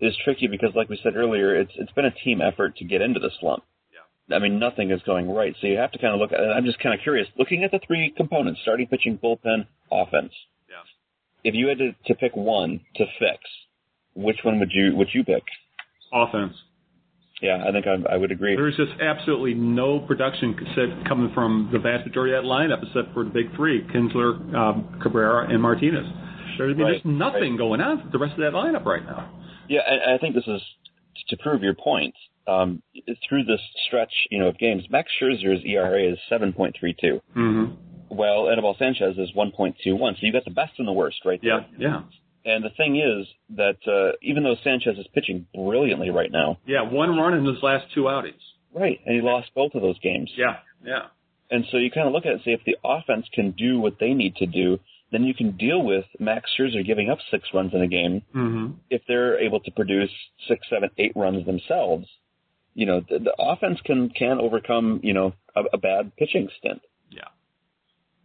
is tricky because, like we said earlier, it's it's been a team effort to get into the slump. Yeah. I mean, nothing is going right, so you have to kind of look. at I'm just kind of curious, looking at the three components: starting pitching, bullpen, offense. yes. If you had to, to pick one to fix, which one would you would you pick? Offense. Yeah, I think I, I would agree. There's just absolutely no production set coming from the vast majority of that lineup except for the big three, Kinsler, um, Cabrera, and Martinez. There's, I mean, Right, there's nothing right. going on with the rest of that lineup right now. Yeah, and I think this is to prove your point. Um, through this stretch, you know, of games, Max Scherzer's ERA is 7.32. Mm-hmm. Well, Anibal Sanchez is 1.21. So you got the best and the worst right there. Yeah, yeah. And the thing is that uh, even though Sanchez is pitching brilliantly right now, Yeah, one run in his last two outings. right, and he lost both of those games. Yeah, yeah. And so you kind of look at it and say if the offense can do what they need to do, then you can deal with Max Scherzer giving up six runs in a game Mm-hmm. if they're able to produce six, seven, eight runs themselves. You know, the, the offense can can overcome you know a, a bad pitching stint. Yeah.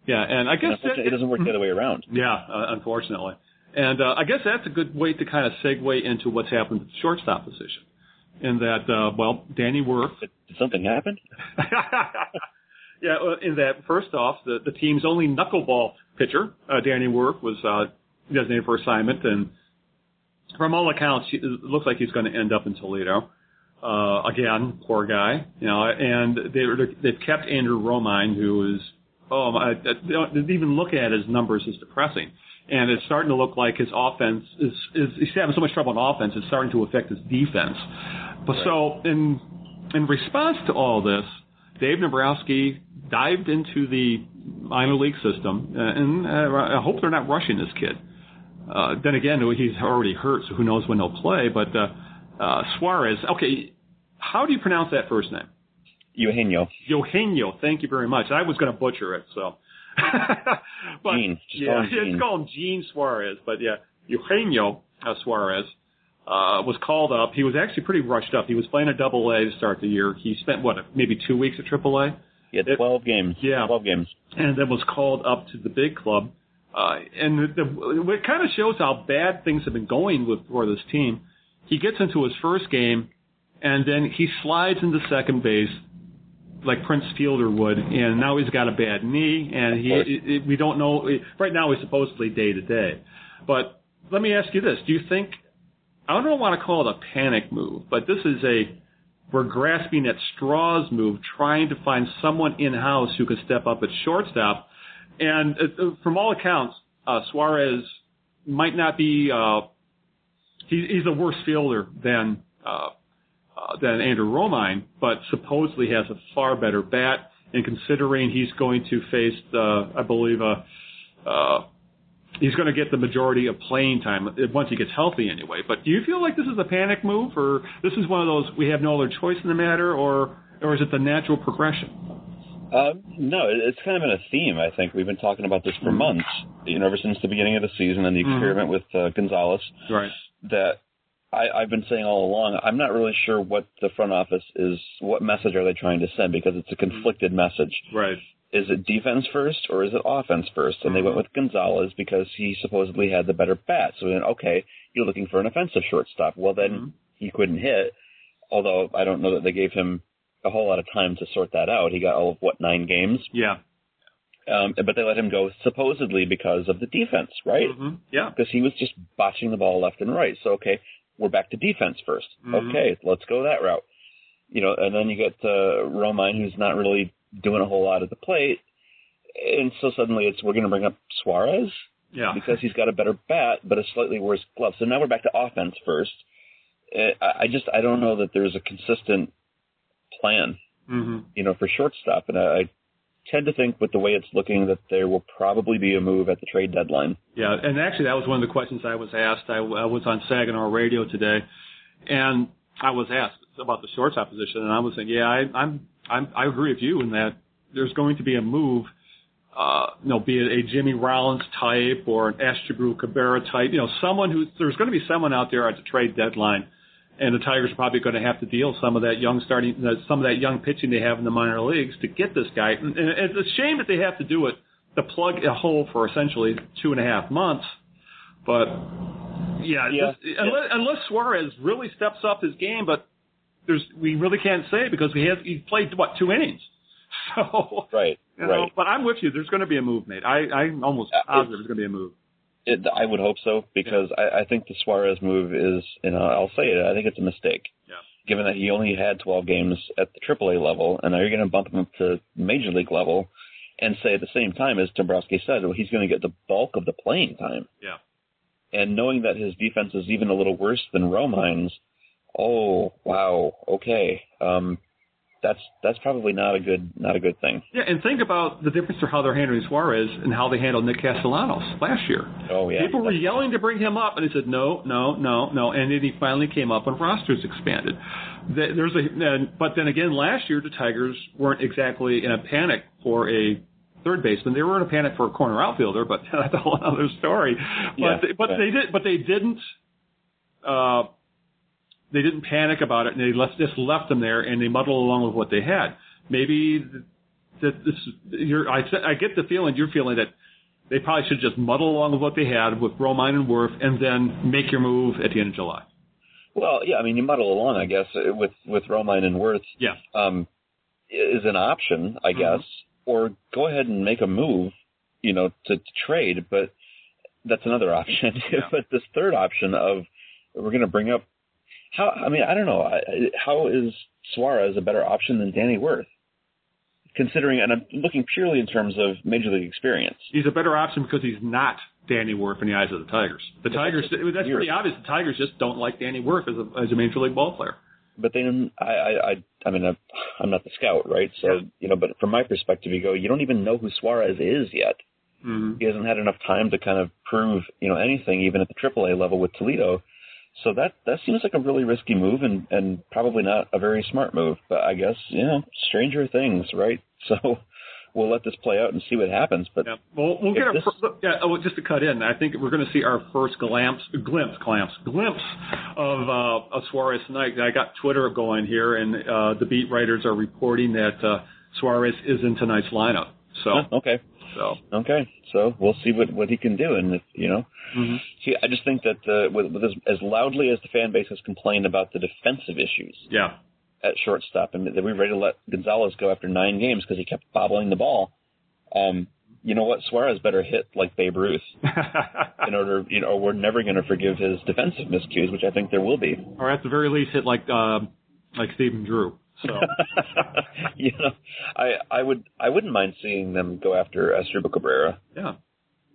Yeah, and I And guess unfortunately, that, it doesn't work the other way around. Yeah, uh, unfortunately. And uh, I guess that's a good way to kind of segue into what's happened at the shortstop position. In that, uh, well, Danny Worth. Did, something happen? yeah, in that, first off, the, the team's only knuckleball pitcher, uh, Danny Worth, was uh, designated for assignment, and from all accounts, it looks like he's going to end up in Toledo. Uh, again, poor guy, you know, and they, they've kept Andrew Romine, who is, oh, my, I- even look at his numbers is depressing. And it's starting to look like his offense is, is he's having so much trouble on offense, it's starting to affect his defense. But so, in, in response to all this, Dave Dombrowski dived into the minor league system, uh, and uh, I hope they're not rushing this kid. Uh, then again, he's already hurt, so who knows when he'll play. But uh, uh, Suarez, okay, how do you pronounce that first name? Eugenio. Eugenio. Thank you very much. I was going to butcher it, so. but, Gene. Yeah, call him Gene. it's called Gene Suarez, but yeah, Eugenio uh, Suarez uh, was called up. He was actually pretty rushed up. He was playing a double A to start the year. He spent what, maybe two weeks at triple A? Yeah, had It- 12 games. Yeah. 12 games. and then was called up to the big club. Uh, and the, the, it kind of shows how bad things have been going with for this team. He gets into his first game, and then he slides into second base like Prince Fielder would, and now he's got a bad knee, and he it, it, we don't know. Right now, he's supposedly day to day. But let me ask you this: Do you think I don't want to call it a panic move, but this is a we're grasping at straws move, trying to find someone in house who could step up at shortstop. And uh, uh, from all accounts, uh, Suarez might not be. Uh, he, he's a worse fielder than uh, uh, than Andrew Romine, but supposedly has a far better bat. And considering he's going to face, the, I believe, uh, uh, he's going to get the majority of playing time once he gets healthy anyway. But do you feel like this is a panic move, or this is one of those we have no other choice in the matter, or or is it the natural progression? Um, no, it's kind of been a theme. I think we've been talking about this for months. You know, ever since the beginning of the season and the Mhm. experiment with uh, Gonzalez. Right. That I, I've been saying all along. I'm not really sure what the front office is. What message are they trying to send? Because it's a conflicted message. Right. Is it defense first or is it offense first? And they went with Gonzalez because he supposedly had the better bat. So then, okay, you're looking for an offensive shortstop. Well, then Mhm. he couldn't hit. Although I don't know that they gave him a whole lot of time to sort that out. He got all of what nine games, Yeah. um, but they let him go supposedly because of the defense, right? hmm Yeah. Because he was just botching the ball left and right. So okay, we're back to defense 1st Mhm. Okay, let's go that route. You know, and then you get uh, Romine, who's not really doing a whole lot at the plate, and so suddenly it's we're going to bring up Suarez Yeah. because he's got a better bat but a slightly worse glove. So now we're back to offense first. Uh, I just I don't know that there's a consistent plan, hmm you know, for shortstop, and I, I tend to think with the way it's looking that there will probably be a move at the trade deadline. Yeah, and actually that was one of the questions I was asked. I, I was on Saginaw Radio today, and I was asked about the shortstop position, and I was saying, yeah, I, I'm, I'm, I agree with you in that there's going to be a move, uh, you know, be it a Jimmy Rollins type or an Asdrubal Cabrera type, you know, someone who there's going to be someone out there at the trade deadline, and the Tigers are probably going to have to deal some of that young starting, uh, some of that young pitching they have in the minor leagues to get this guy. And, it's a shame that they have to do it to plug a hole for essentially two and a half months. But yeah, Yeah. this- Unless, unless Suarez really steps up his game, but there's we really can't say because he has he played what two innings. So Right. you know, right. but I'm with you. There's going to be a move made. I I'm almost Uh, positive there's going to be a move. It, I would hope so because I, I think the Suarez move is, you know, I'll say it. I think it's a mistake. Yeah. Given that he only had 12 games at the AAA level, and now you're going to bump him up to major league level, and say at the same time, as Dombrowski said, well, he's going to get the bulk of the playing time. Yeah. And knowing that his defense is even a little worse than Romine's, oh wow, okay, um, that's that's probably not a good not a good thing. Yeah, and think about the difference to how they're handling Suarez and how they handled Nick Castellanos last year. Oh yeah, People were yelling to bring him up, and he said no, no, no, no, and then he finally came up when rosters expanded. There's a, and- but then again, last year the Tigers weren't exactly in a panic for a third baseman. They were in a panic for a corner outfielder, but that's a whole other story. But Yeah, but yeah. they did, but they didn't. Uh, they didn't panic about it, and they left, just left them there, and they muddled along with what they had. Maybe th- that this, you're, I, I get the feeling you're feeling that they probably should just muddle along with what they had with Romine and Worth, and then make your move at the end of July. Well, yeah, I mean, you muddle along, I guess, uh, with with Romine and Worth Yeah. um, is an option, I Mhm. guess, or go ahead and make a move, you know, to, to trade. But that's another option. Yeah. but this third option of we're going to bring up how I mean I don't know how is Suarez a better option than Danny Worth, considering and I'm looking purely in terms of major league experience. He's a better option because he's not Danny Worth in the eyes of the Tigers. The Tigers, that's pretty obvious. The Tigers just don't like Danny Worth as a, as a major league ball player. But then I I I, I mean I'm not the scout right, so Yeah. you know. But from my perspective, you go you don't even know who Suarez is yet. Mm-hmm. He hasn't had enough time to kind of prove, you know, anything, even at the AAA level with Toledo. So that that seems like a really risky move, and and probably not a very smart move. But I guess you know, stranger things, right? So we'll let this play out and see what happens. But Yeah. Well, we'll get our this- yeah. Oh, just to cut in, I think we're going to see our first glimpse, glimpse, glimpse, glimpse of uh, of Suarez tonight. I got Twitter going here, and uh, the beat writers are reporting that uh, Suarez is in tonight's lineup. So, Huh, okay, so okay. So we'll see what what he can do, and if, you know, mhm. he, I just think that uh, with, with as, as loudly as the fan base has complained about the defensive issues yeah, at shortstop, and that we were ready to let Gonzalez go after nine games because he kept bobbling the ball. Um, you know what? Suarez better hit like Babe Ruth in order, you know, we're never going to forgive his defensive miscues, which I think there will be. or at the very least, hit like um, like Stephen Drew. So, you know, I I would I wouldn't mind seeing them go after Asdrubal Cabrera. yeah.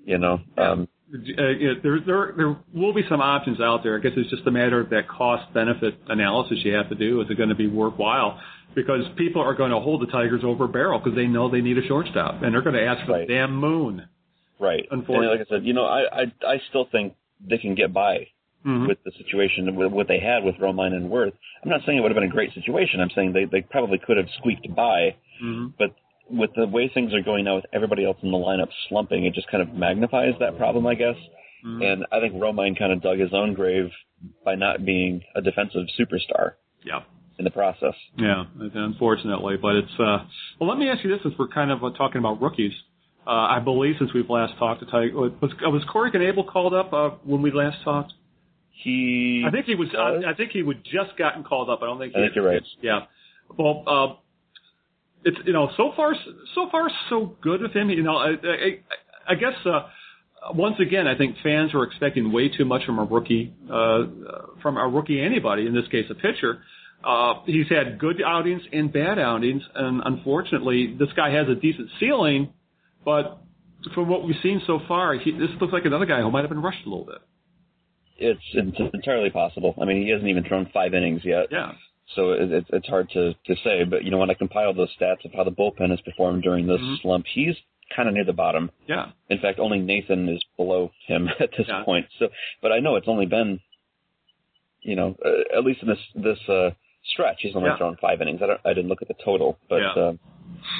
You know, um, Uh, yeah, there, there, there will be some options out there. I guess it's just a matter of that cost benefit analysis you have to do. Is it going to be worthwhile? Because people are going to hold the Tigers over a barrel because they know they need a shortstop, and they're going to ask for Right. the damn moon. right. Unfortunately. And like I said, you know, I I I still think they can get by Mhm. with the situation with what they had with Romine and Worth. I'm not saying it would have been a great situation. I'm saying they they probably could have squeaked by, Mhm. but with the way things are going now with everybody else in the lineup slumping, it just kind of magnifies that problem, I guess. Mhm. And I think Romine kind of dug his own grave by not being a defensive superstar Yeah. in the process. Yeah, unfortunately, but it's. uh Well, let me ask you this: since we're kind of uh, talking about rookies, uh, I believe since we've last talked to Tiger, was was Corey Knebel called up uh, when we last talked? He I think he was. I, I think he would just gotten called up. I don't think. He I think you're right. Yeah. Well, uh, it's you know so far so far so good with him. You know, I, I, I guess uh, once again, I think fans are expecting way too much from a rookie, uh, from a rookie anybody. In this case, a pitcher. Uh, he's had good outings and bad outings, and unfortunately, this guy has a decent ceiling, but from what we've seen so far, he, this looks like another guy who might have been rushed a little bit. It's, it's entirely possible. I mean, he hasn't even thrown five innings yet, Yeah. so it, it's it's hard to to say. But you know, when I compiled those stats of how the bullpen has performed during this Mhm. slump, he's kind of near the bottom. Yeah. In fact, only Nathan is below him at this Yeah. point. So, but I know it's only been, you know, uh, at least in this this uh, stretch, he's only Yeah. thrown five innings. I don't, I didn't look at the total, but Yeah. uh,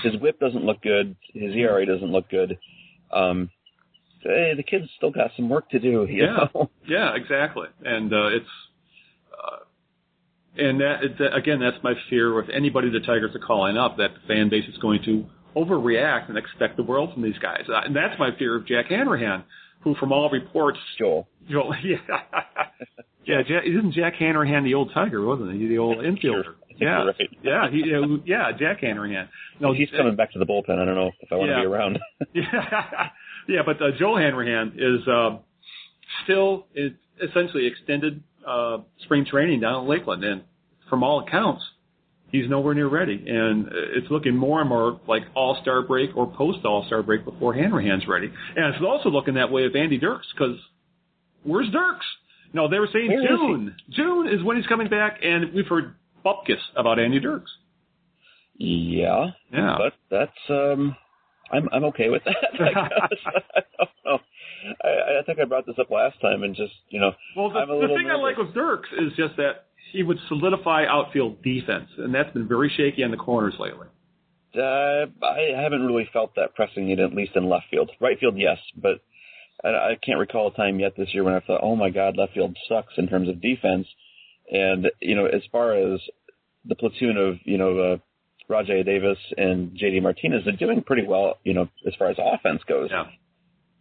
his WHIP doesn't look good. His ERA doesn't look good. Um, hey, the kid's still got some work to do. You Yeah. know? Yeah, exactly. And uh, it's uh, and that again, that's my fear with anybody the Tigers are calling up that the fan base is going to overreact and expect the world from these guys. Uh, and that's my fear of Jack Hanrahan, who, from all reports, Joel. know, yeah, yeah, Jack, isn't Jack Hanrahan the old Tiger, wasn't he? The old infielder. Yeah, right. yeah, he, yeah, Jack Hanrahan. No, he's coming back to the bullpen. I don't know if I want to be around. Yeah, yeah, but uh, Joel Hanrahan is uh, still is essentially extended uh, spring training down in Lakeland, and from all accounts, he's nowhere near ready. And uh, it's looking more and more like All Star break or post All Star break before Hanrahan's ready. And it's also looking that way of Andy Dirks because where's Dirks? No, they were saying Where is he? June. June is when he's coming back, and we've heard bupkis about Andy Dirks. yeah, Yeah. but that's um, I'm I'm okay with that. I. I don't know. I, I think I brought this up last time, and just you know, Well, the, the thing I like with Dirks is just that he would solidify outfield defense, and that's been very shaky on the corners lately. Uh, I haven't really felt that pressing need, at least in left field. Right field, yes, but I, I can't recall a time yet this year when I thought, oh my God, left field sucks in terms of defense. And you know, as far as the platoon of you know uh, Rajai Davis and JD Martinez, they're doing pretty well. You know, as far as offense goes. Yeah,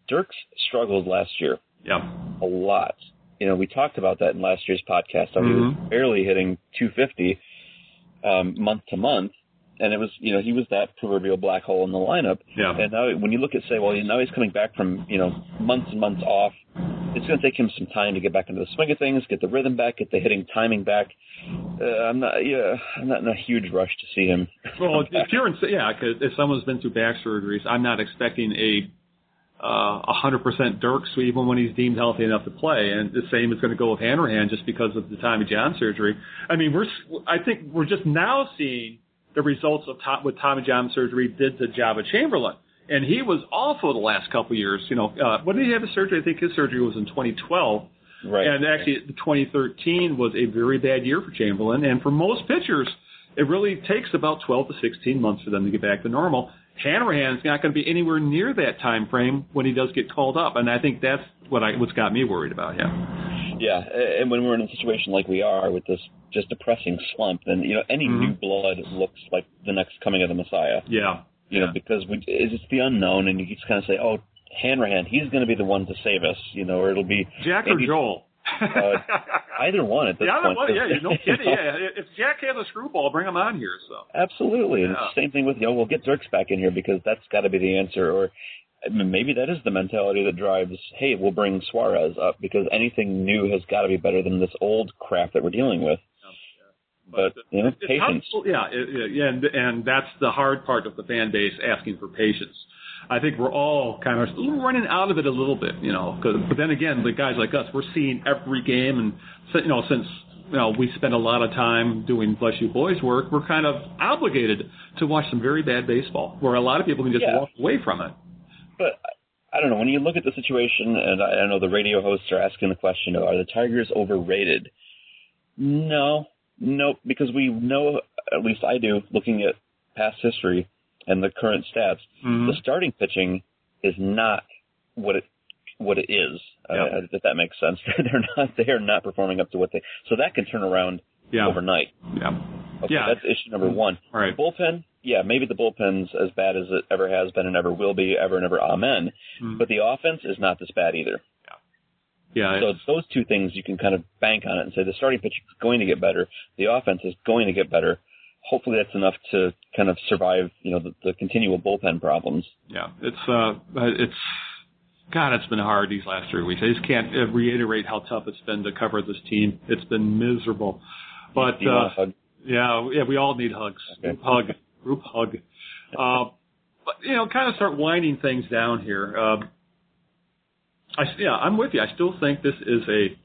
Dirks struggled last year yeah, a lot. You know, we talked about that in last year's podcast. How he was Mhm. barely hitting 250 um, month to month, and it was you know he was that proverbial black hole in the lineup. yeah, And now when you look at say, well, now he's coming back from you know months and months off it's going to take him some time to get back into the swing of things, get the rhythm back, get the hitting timing back. Uh, I'm not, yeah, I'm not in a huge rush to see him. Well, if you're in, yeah, because if someone's been through back surgeries, I'm not expecting a uh, 100% Dirk sweep even when he's deemed healthy enough to play. And the same is going to go with Hanrahan just because of the Tommy John surgery. I mean, we're, I think we're just now seeing the results of top, what Tommy John surgery did to Joba Chamberlain. And he was awful the last couple of years. You know, uh, when did he have his surgery? I think his surgery was in 2012. Right. And actually, 2013 was a very bad year for Chamberlain. And for most pitchers, it really takes about 12 to 16 months for them to get back to normal. Hanrahan's not going to be anywhere near that time frame when he does get called up, and I think that's what I what's got me worried about him. Yeah, and when we're in a situation like we are with this just depressing slump, then you know any Mhm. new blood looks like the next coming of the Messiah. Yeah, You know, because we, it's the unknown, and you just kind of say, "Oh, Hanrahan, he's going to be the one to save us," you know, or it'll be Jack or Joel. Uh, either one at this yeah, point. know, yeah, 'cause, no you know, Yeah, if Jack has a screwball, bring him on here. So Absolutely. And Yeah. same thing with, you know, we'll get Dirks back in here because that's got to be the answer. Or I mean, maybe that is the mentality that drives, hey, we'll bring Suarez up because anything new has got to be better than this old crap that we're dealing with. But, you know, patience. yeah, it- yeah, and, and that's the hard part of the fan base asking for patience. I think we're all kind of running out of it a little bit, you know. 'cause- but then again, the guys like us, we're seeing every game, and you know, since you know we spend a lot of time doing bless you boys work, we're kind of obligated to watch some very bad baseball, where a lot of people can just Yeah. walk away from it. But I don't know. When you look at the situation, and I I know the radio hosts are asking the question, are the Tigers overrated? No, nope, because we know, at least I do, looking at past history and the current stats, Mhm. the starting pitching is not what it what it is. Yeah. Uh, if that makes sense, they're not they are not performing up to what they. So that can turn around Yeah, overnight. yeah, Okay, Yeah. that's issue number one. all right. Bullpen, yeah, maybe the bullpen's as bad as it ever has been and ever will be, ever and ever, amen. Mhm. But the offense is not this bad either. Yeah, So it's- those two things you can kind of bank on it and say the starting pitch is going to get better, the offense is going to get better. Hopefully that's enough to kind of survive, you know, the, the continual bullpen problems. Yeah, it's uh, it's God, it's been hard these last three weeks. I just can't uh, reiterate how tough it's been to cover this team. It's been miserable, but uh, want a hug? yeah, yeah, we all need hugs. Okay. Group hug, group hug. Uh, but you know, kind of start winding things down here. Uh, I yeah, I'm with you. I still think this is a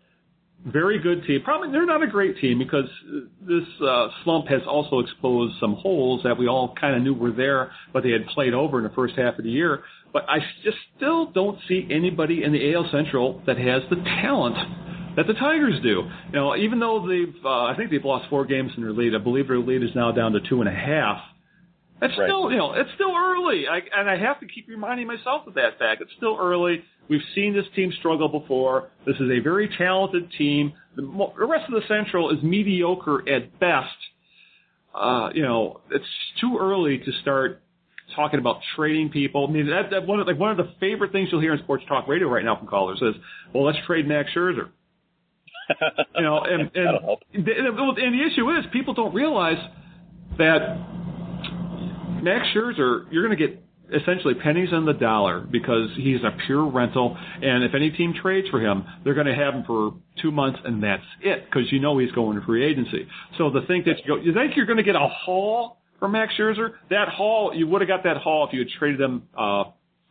very good team. Probably they're not a great team because this uh, slump has also exposed some holes that we all kind of knew were there, but they had played over in the first half of the year. But I just still don't see anybody in the AL Central that has the talent that the Tigers do. You know, even though they've, uh, I think they've lost four games in their lead. I believe their lead is now down to two and a half. That's Right. still, you know, it's still early, I, and I have to keep reminding myself of that fact. It's still early. We've seen this team struggle before. This is a very talented team. The, the rest of the Central is mediocre at best. Uh, you know, it's too early to start talking about trading people. I mean, that, that one of like one of the favorite things you'll hear in sports talk radio right now from callers is, "Well, let's trade Max Scherzer." You know, and and, the, and and the issue is people don't realize that Max Scherzer, you're going to get essentially pennies on the dollar because he's a pure rental, and if any team trades for him, they're going to have him for two months, and that's it because you know he's going to free agency. So the think that you go, you think you're going to get a haul for Max Scherzer? That haul, you would have got that haul if you had traded him uh,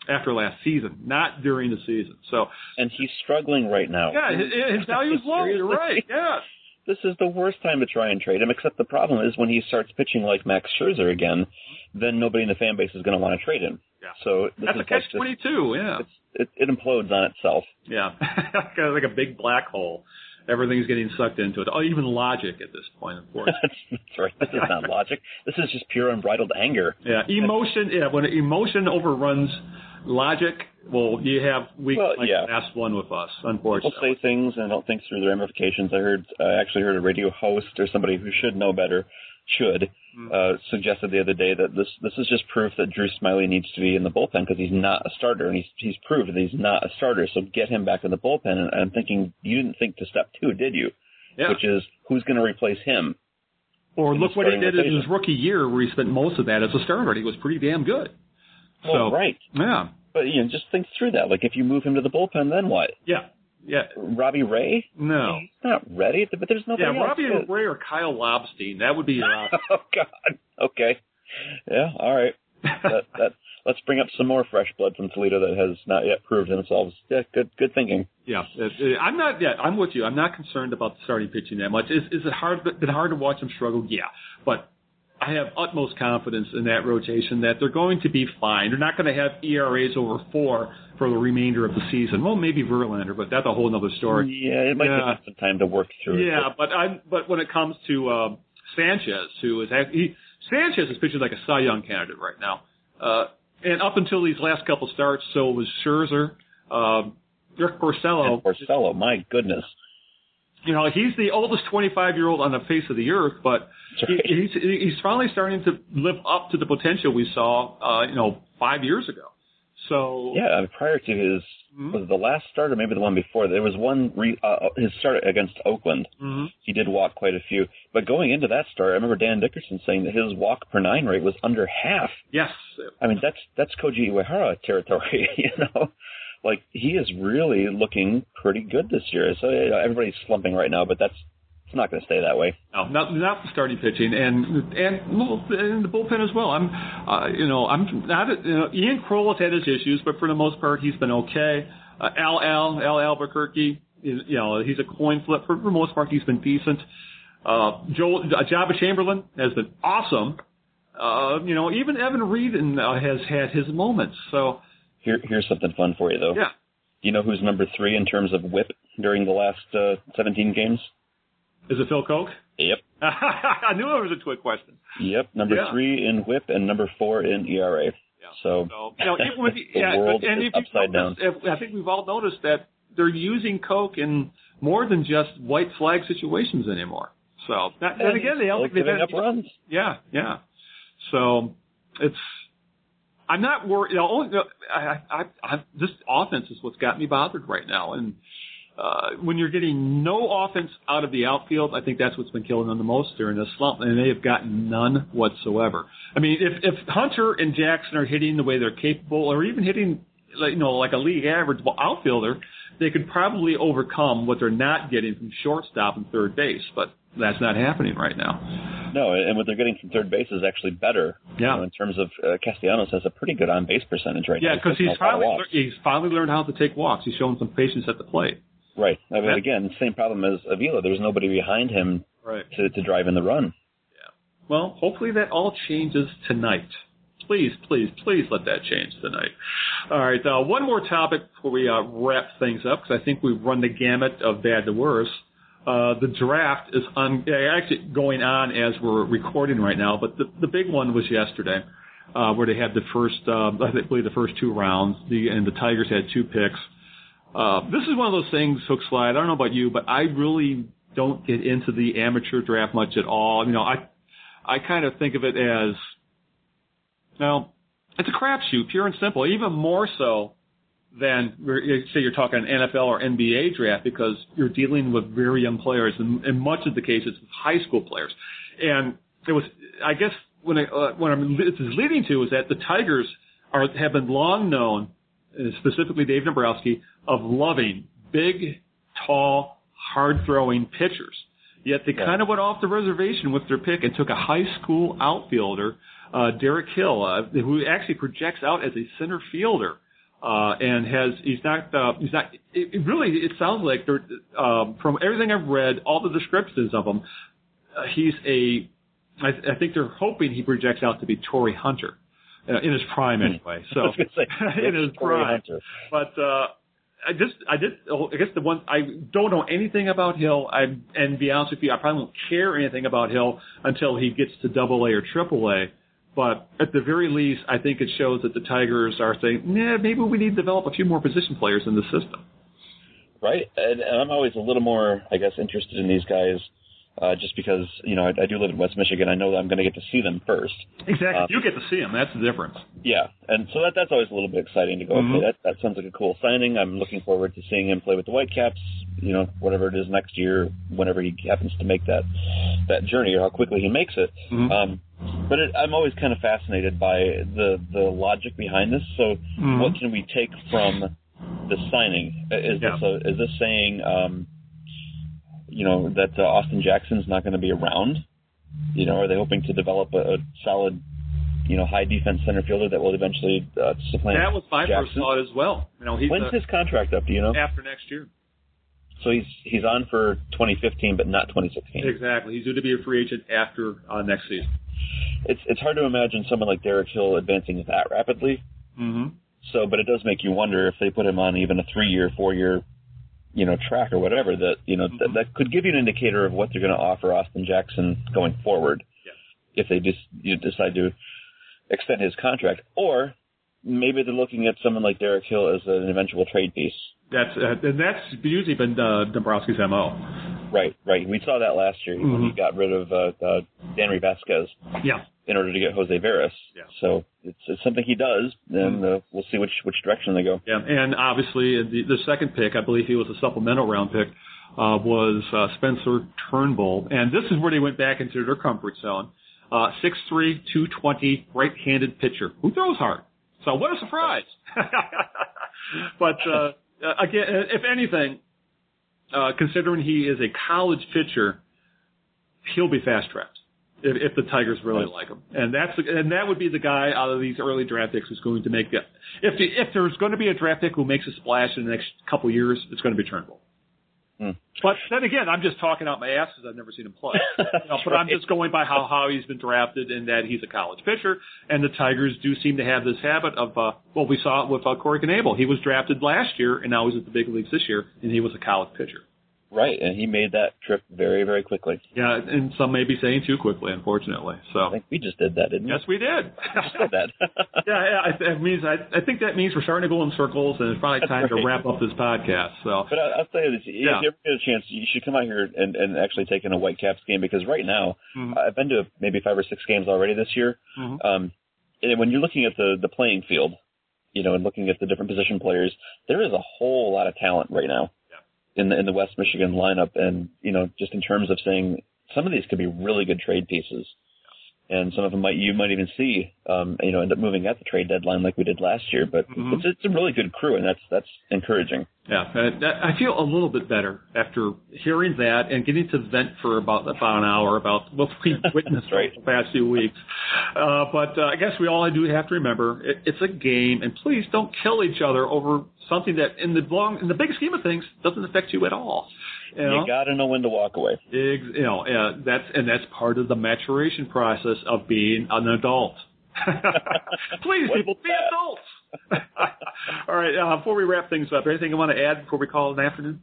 after last season, not during the season. So And he's struggling right now. yeah, his, his value is low. You're right. Yeah. This is the worst time to try and trade him, except the problem is when he starts pitching like Max Scherzer again, then nobody in the fan base is going to want to trade him. Yeah. So this That's a is catch like twenty two. Yeah. it's, it, it implodes on itself. Yeah, kind of like a big black hole. Everything's getting sucked into it. Oh, even logic at this point, of course. that's, that's right. This is not logic. This is just pure unbridled anger. Yeah, emotion. Yeah, when emotion overruns logic, well, you have weeks Well, like yeah. the last one with us, unfortunately. People say things and don't think through the ramifications. I heard, I actually heard a radio host or somebody who should know better, should, Hmm. uh, suggested the other day that this this is just proof that Drew Smyly needs to be in the bullpen because he's not a starter and he's he's proved that he's not a starter. So get him back in the bullpen. And I'm thinking you didn't think to step two, did you? yeah. Which is who's going to replace him? or look what he did in his rookie year, where he spent most of that as a starter. He was pretty damn good. Well, so right. yeah, But you know, just think through that. Like if you move him to the bullpen, then what? yeah, Yeah. Robbie Ray? No. He's not ready, but there's nobody Yeah, else. Robbie Ray or Kyle Lobstein. That would be your uh, option. oh God. Okay. Yeah. All right. that, that, let's bring up some more fresh blood from Toledo that has not yet proved themselves. Yeah. Good. Good thinking. Yeah, I'm not. Yeah, I'm with you. I'm not concerned about starting pitching that much. Is, is it hard? Been hard to watch them struggle? Yeah, but I have utmost confidence in that rotation that they're going to be fine. They're not going to have ERAs over four for the remainder of the season. Well, maybe Verlander, but that's a whole other story. Yeah. It might Yeah. take some time to work through. it, Yeah, but I. But when it comes to um, Sanchez, who is he, Sanchez is pitching like a Cy Young candidate right now, uh, and up until these last couple starts, so was Scherzer. Um, Rick Porcello. And Porcello, my goodness. You know, he's the oldest 25 year old on the face of the earth, but he, right. he's he's finally starting to live up to the potential we saw, uh, you know, five years ago. So Yeah, I mean, prior to his Mhm. was the last start or maybe the one before. There was one re, uh, his start against Oakland. Mhm. He did walk quite a few, but going into that start, I remember Dan Dickerson saying that his walk per nine rate was under half. yes, I mean, that's that's Koji Uehara territory, you know. Like he is really looking pretty good this year. So you know, everybody's slumping right now, but that's it's not going to stay that way. no, not not starting pitching and and and the bullpen as well. I'm, uh, you know, I'm not. You know, Ian Krol has had his issues, but for the most part, he's been okay. Uh, Al Al Al Albuquerque, is, you know, he's a coin flip. For, for most part, he's been decent. Uh, Joel uh, Joba Chamberlain has been awesome. Uh, you know, even Evan Reed and, uh, has had his moments. So Here, here's something fun for you though. yeah, Do you know who's number three in terms of WHIP during the last uh, 17 games? is it Phil Coke? Yep. I knew it was a twit question. Yep, number Yeah. three in WHIP and number four in ERA. Yeah. So, So, you know, even with, the yeah, world and is upside down. noticed, if- I think we've all noticed that they're using Coke in more than just white flag situations anymore. So, that, and again, they Still also they've up runs. yeah, yeah. So, it's. I'm not worried. I, I, I, this offense is what's got me bothered right now, and uh, when you're getting no offense out of the outfield, I think that's what's been killing them the most during this slump, and they have gotten none whatsoever. I mean, if if Hunter and Jackson are hitting the way they're capable, or even hitting, you know, like a league average outfielder, they could probably overcome what they're not getting from shortstop and third base. But that's not happening right now. No, and what they're getting from third base is actually better. Yeah. You know, in terms of uh, Castellanos has a pretty good on base percentage right Yeah, now. because taking he's a finally lear- he's finally learned how to take walks. He's shown some patience at the plate. right. I mean, Yeah. again, same problem as Avila. There's nobody behind him Right. to to drive in the run. Yeah. Well, hopefully that all changes tonight. Please, please, please let that change tonight. All right, uh, one more topic before we uh, wrap things up, because I think we've run the gamut of bad to worse. Uh, the draft is on, actually going on as we're recording right now, but the, the big one was yesterday, uh, where they had the first, uh, I believe the first two rounds, the, and the Tigers had two picks. Uh, this is one of those things, Hook Slide. I don't know about you, but I really don't get into the amateur draft much at all. You know, I I kind of think of it as, well, it's a crapshoot, pure and simple. Even more so than say you're talking NFL or NBA draft because you're dealing with very young players, and in much of the cases, it's high school players. And it was, I guess, when I, uh, what I'm this is leading to is that the Tigers are have been long known, specifically Dave Dombrowski, of loving big, tall, hard throwing pitchers. Yet they Yeah. kind of went off the reservation with their pick and took a high school outfielder, uh, Derek Hill, uh, who actually projects out as a center fielder. Uh, and has he's not uh, he's not it, it really it sounds like they're um, from everything I've read all the descriptions of him uh, he's a I, I think they're hoping he projects out to be Torii Hunter uh, in his prime anyway so I was say, in his prime Hunter. but uh, I just I did oh, I guess the one I don't know anything about Hill. I and be honest with you, I probably won't care anything about Hill until he gets to Double A or Triple A. But at the very least, I think it shows that the Tigers are saying, nah, maybe we need to develop a few more position players in the system. right? And, and I'm always a little more, I guess, interested in these guys, uh, just because you know I, I do live in West Michigan. I know that I'm going to get to see them first. Exactly. Uh, you get to see them. That's the difference. Yeah, and so that that's always a little bit exciting to go. Mhm. Okay, that that sounds like a cool signing. I'm looking forward to seeing him play with the Whitecaps. You know, whatever it is next year, whenever he happens to make that that journey, or how quickly he makes it. Mhm. Um, but it, I'm always kind of fascinated by the the logic behind this. So, Mhm. what can we take from the signing. Is Yeah. this a, is this saying, um, you know, that uh, Austin Jackson's not going to be around? You know, are they hoping to develop a, a solid, you know, high defense center fielder that will eventually uh, supplant? That was my first thought as well. You know, he's When's uh, his contract up? Do you know? after next year. So he's he's on for 2015, but not 2016. Exactly. He's due to be a free agent after uh, next season. It's it's hard to imagine someone like Derek Hill advancing that rapidly. Mm-hmm. So, but it does make you wonder if they put him on even a three-year, four-year, you know, track or whatever that you know th- that could give you an indicator of what they're going to offer Austin Jackson going forward. Yeah. If they just you decide to extend his contract, or maybe they're looking at someone like Derek Hill as an eventual trade piece. That's uh, and that's usually been uh, Dombrowski's mo. Right, right. We saw that last year when he Mhm. got rid of uh, uh, Danry Vasquez Yeah. In order to get Jose Veras. Yeah. So it's, it's something he does, and uh, we'll see which which direction they go. Yeah, and obviously the, the second pick, I believe he was a supplemental round pick, uh, was uh, Spencer Turnbull, and this is where they went back into their comfort zone. Uh, 6'3", 220, right-handed pitcher who throws hard. So what a surprise! but uh, uh, again, if anything, uh, considering he is a college pitcher, he'll be fast tracked if, if the Tigers really like him. And that's and that would be the guy out of these early draft picks who's going to make it. If the, if there's going to be a draft pick who makes a splash in the next couple of years, it's going to be Turnbull. Hmm. But then again, I'm just talking out my ass because I've never seen him play. You know, but I'm just going by how how he's been drafted and that he's a college pitcher. And the Tigers do seem to have this habit of uh, well, we saw it with uh, Corey Knebel. He was drafted last year, and now he's at the big leagues this year, and he was a college pitcher. Right, and he made that trip very, very quickly. Yeah, and some may be saying too quickly, unfortunately. I So think we just did that, didn't we? yes, we did. Just did that. yeah, yeah, I, that means I, I think that means we're starting to go in circles, and it's probably time to wrap up this podcast. So But I, I'll tell you this: if you ever get a chance, you should come out here and, and actually take in a Whitecaps game because right now, Mhm. I've been to maybe five or six games already this year. Mhm. Um, and when you're looking at the the playing field, you know, and looking at the different position players, there is a whole lot of talent right now in the in the West Michigan lineup, and you know, just in terms of saying some of these could be really good trade pieces. And some of them might you might even see, um, you know, end up moving at the trade deadline like we did last year. But Mhm. it's, it's a really good crew, and that's that's encouraging. Yeah, I feel a little bit better after hearing that and getting to vent for about about an hour about what we witnessed right. the past few weeks. Uh, but uh, I guess we all do have to remember it, it's a game, and please don't kill each other over something that, in the long, in the big scheme of things, doesn't affect you at all. You know, You got to know when to walk away. Ex- you know, uh, that's and that's part of the maturation process of being an adult. Please, What's people, be adults. All right. Uh, before we wrap things up, anything you want to add before we call it an afternoon?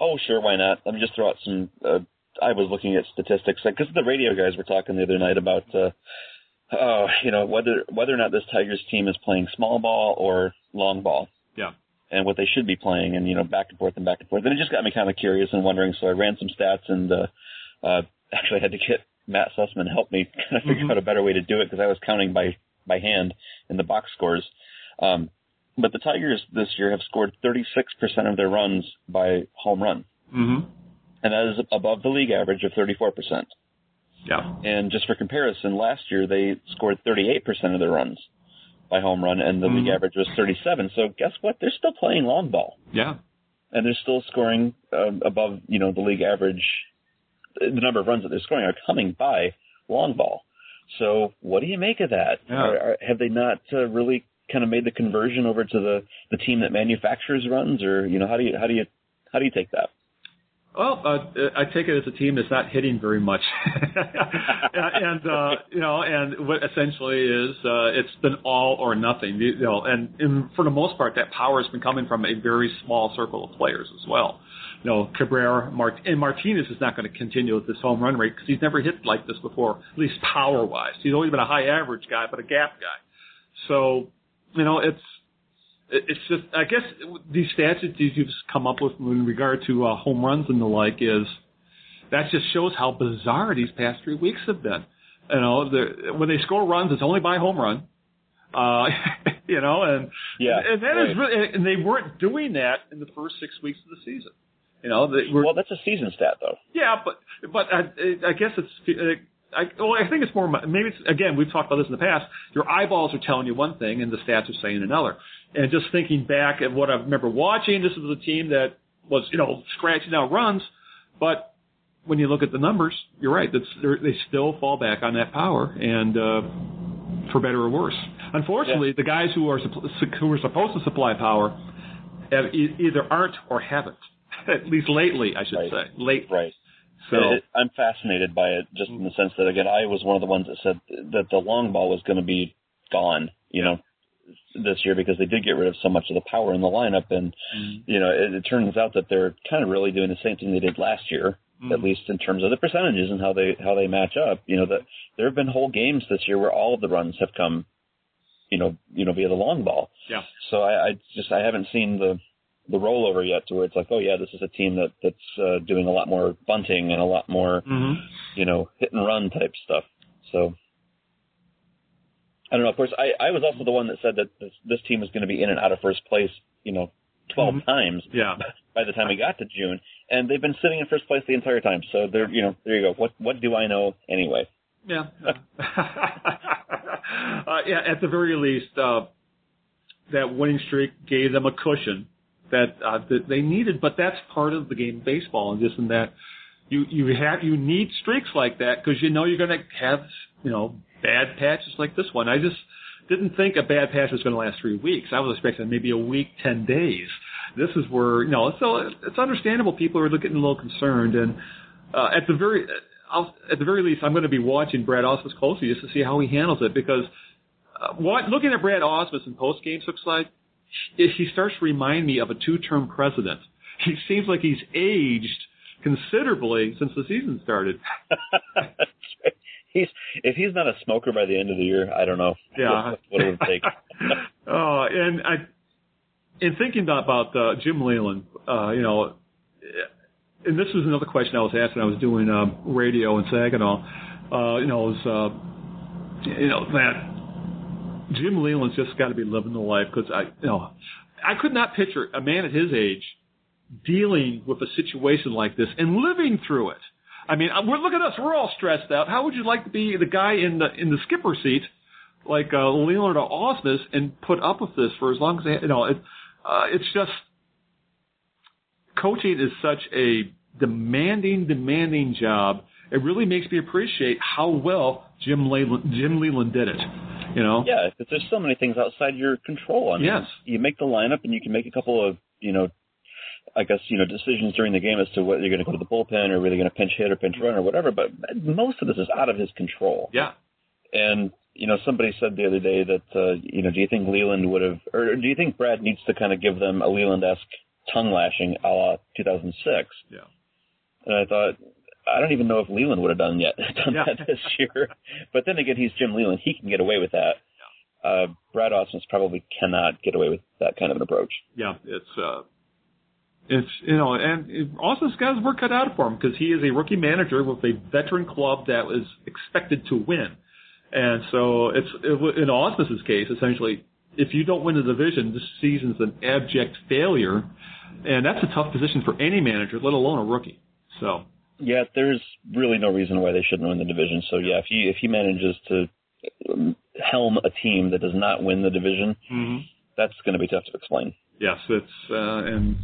Oh, sure, why not? Let me just throw out some. Uh, I was looking at statistics because the radio guys were talking the other night about, uh, uh, you know, whether whether or not this Tigers team is playing small ball or long ball, Yeah. And what they should be playing, and you know, back and forth and back and forth. And it just got me kind of curious and wondering. So I ran some stats and uh, uh, actually had to get Matt Sussman to help me kind of figure Mhm. out a better way to do it because I was counting by by hand in the box scores. Um, but the Tigers this year have scored 36% of their runs by home run Mm-hmm. and that is above the league average of 34%. Yeah. And just for comparison, last year they scored 38% of their runs by home run, and the league Mhm. average was 37. So guess what? They're still playing long ball, Yeah. and they're still scoring um, above you know the league average. The number of runs that they're scoring are coming by long ball. So what do you make of that? Yeah. Are, are, have they not uh, really kind of made the conversion over to the the team that manufactures runs, or you know how do you how do you how do you take that? Well, uh, I take it as a team that's not hitting very much, and uh, you know, and what essentially is uh, it's been all or nothing. You know, and, and for the most part, that power has been coming from a very small circle of players as well. You know, Cabrera, Mart- and Martinez is not going to continue with this home run rate because he's never hit like this before, at least power wise. He's always been a high average guy, but a gap guy. So, you know, it's it- it's just I guess these stats that you've come up with in regard to uh, home runs and the like is that just shows how bizarre these past three weeks have been. You know, when they score runs, it's only by home run. Uh, you know, and Yeah, and that is right. really, and they weren't doing that in the first six weeks of the season. You know, they were Well, that's a season stat though. yeah, but but I, I guess it's I, well, I think it's more. Maybe it's again. We've talked about this in the past. Your eyeballs are telling you one thing, and the stats are saying another. And just thinking back at what I remember watching, this was a team that was, you know, scratching out runs, but when you look at the numbers, you're right. That's, they're- still fall back on that power, and uh, for better or worse. Unfortunately, the guys who are who are supposed to supply power have either aren't or haven't. At least lately, I should Right. say. Late. Right. So It- I'm fascinated by it, just in the sense that again, I was one of the ones that said that the long ball was going to be gone, you know, this year because they did get rid of so much of the power in the lineup, and mm-hmm. you know, it, it turns out that they're kind of really doing the same thing they did last year, at mm-hmm. least in terms of the percentages and how they how they match up. You know, that there have been whole games this year where all of the runs have come, you know, you know, via the long ball. yeah. So I, I just I haven't seen the the rollover yet to where it's like, oh yeah, this is a team that that's uh, doing a lot more bunting and a lot more hmm you know, hit and run type stuff. So I don't know. Of course, I, I was also the one that said that this, this team was going to be in and out of first place, you know, 12 Mhm. times Yeah. by the time we got to June, and they've been sitting in first place the entire time. So they're, you know, there you go. What what do I know anyway? Yeah. uh, yeah, at the very least, uh, that winning streak gave them a cushion that, uh, that they needed, but that's part of the game of baseball and just in that you, you have, you need streaks like that because you know you're going to have, you know, bad patches like this one. I just didn't think a bad patch was going to last three weeks. I was expecting maybe a week, 10 days. This is where, you know, so it's understandable people are getting a little concerned and, uh, at the very, I'll, at the very least, I'm going to be watching Brad Ausmus closely just to see how he handles it because uh, what, looking at Brad Ausmus in post game looks like he he starts to remind me of a two term president. He seems like he's aged considerably since the season started. he's if he's not a smoker by the end of the year, I don't know Yeah. what, what it would take. oh, and I, in thinking about uh, Jim Leyland, uh, you know, and this was another question I was asked when I was doing um, radio in Saginaw. Uh, you know, it was, uh, you know that Jim Leyland's just got to be living the life because I, you know, I could not picture a man at his age dealing with a situation like this and living through it. I mean, uh, we're look at us; we're all stressed out. How would you like to be the guy in the in the skipper seat, like uh, Leonard Ausmus, and put up with this for as long as they, you know? It, uh, it's just coaching is such a demanding, demanding job. It really makes me appreciate how well Jim Leyland, Jim Leyland did it. You know? Yeah, because there's so many things outside your control. I mean, Yes. you make the lineup and you can make a couple of, you know, I guess, you know, decisions during the game as to whether you're going to go to the bullpen or whether you're going to pinch hit or pinch run or whatever, but most of this is out of his control. Yeah. And, you know, somebody said the other day that, uh, you know, do you think Leyland would have, or do you think Brad needs to kind of give them a Leyland-esque tongue lashing a la 2006? Yeah. And I thought, I don't even know if Leyland would have done yet done Yeah. that this year. But then again, he's Jim Leyland; he can get away with that. Uh, Brad Ausmus probably cannot get away with that kind of an approach. Yeah. It's uh, it's you know, and it- Austin's got his work cut out for him because he is a rookie manager with a veteran club that was expected to win, and so it's it, in Ausmus's case essentially. If you don't win the division, this season's an abject failure, and that's a tough position for any manager, let alone a rookie. So, Yeah, there's really no reason why they shouldn't win the division. So yeah, if he if he manages to um, helm a team that does not win the division, that's going to be tough to explain. yes, it's uh, and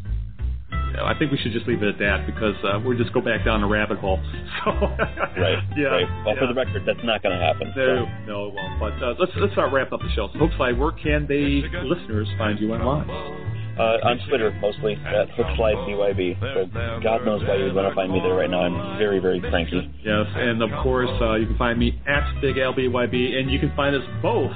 I think we should just leave it at that because uh, we'll just go back down the rabbit hole. So, Right. Yeah. Right. Well, for the record, that's not going to happen. No, no, it won't. But uh, let's let's start wrapping up the show. So, Hookslide, where can the listeners find you online? Uh, on Twitter, mostly at HookSlideBYB. So God knows why you would want to find me there right now. I'm very, very cranky. Yes, and of course uh, you can find me at BigLBYB, and you can find us both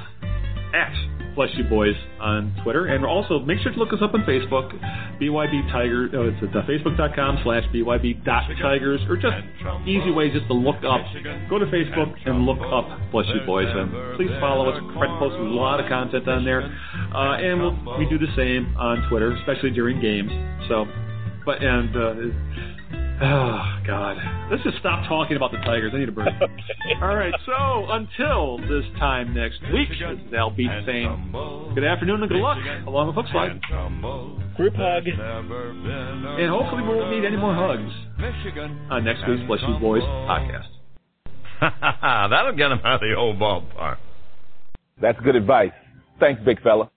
at Bless You Boys on Twitter, and also make sure to look us up on Facebook, BYB Tiger. Oh, it's at uh, facebook.com slash BYB Tigers, or just easy way just to look up. Go to Facebook and look up Bless You Boys, and please follow us. Fred posts a lot of content on there, uh, and we'll, we do the same on Twitter, especially during games. So, but and. Uh, Oh God! Let's just stop talking about the Tigers. I need a break. All right. So until this time next week, this is Al Beat saying good afternoon and good luck along with Hookslide, Group hug. and hopefully we won't need any more hugs on next week's Bless You Boys podcast. That'll get him out of the old ballpark. That's good advice. Thanks, big fella.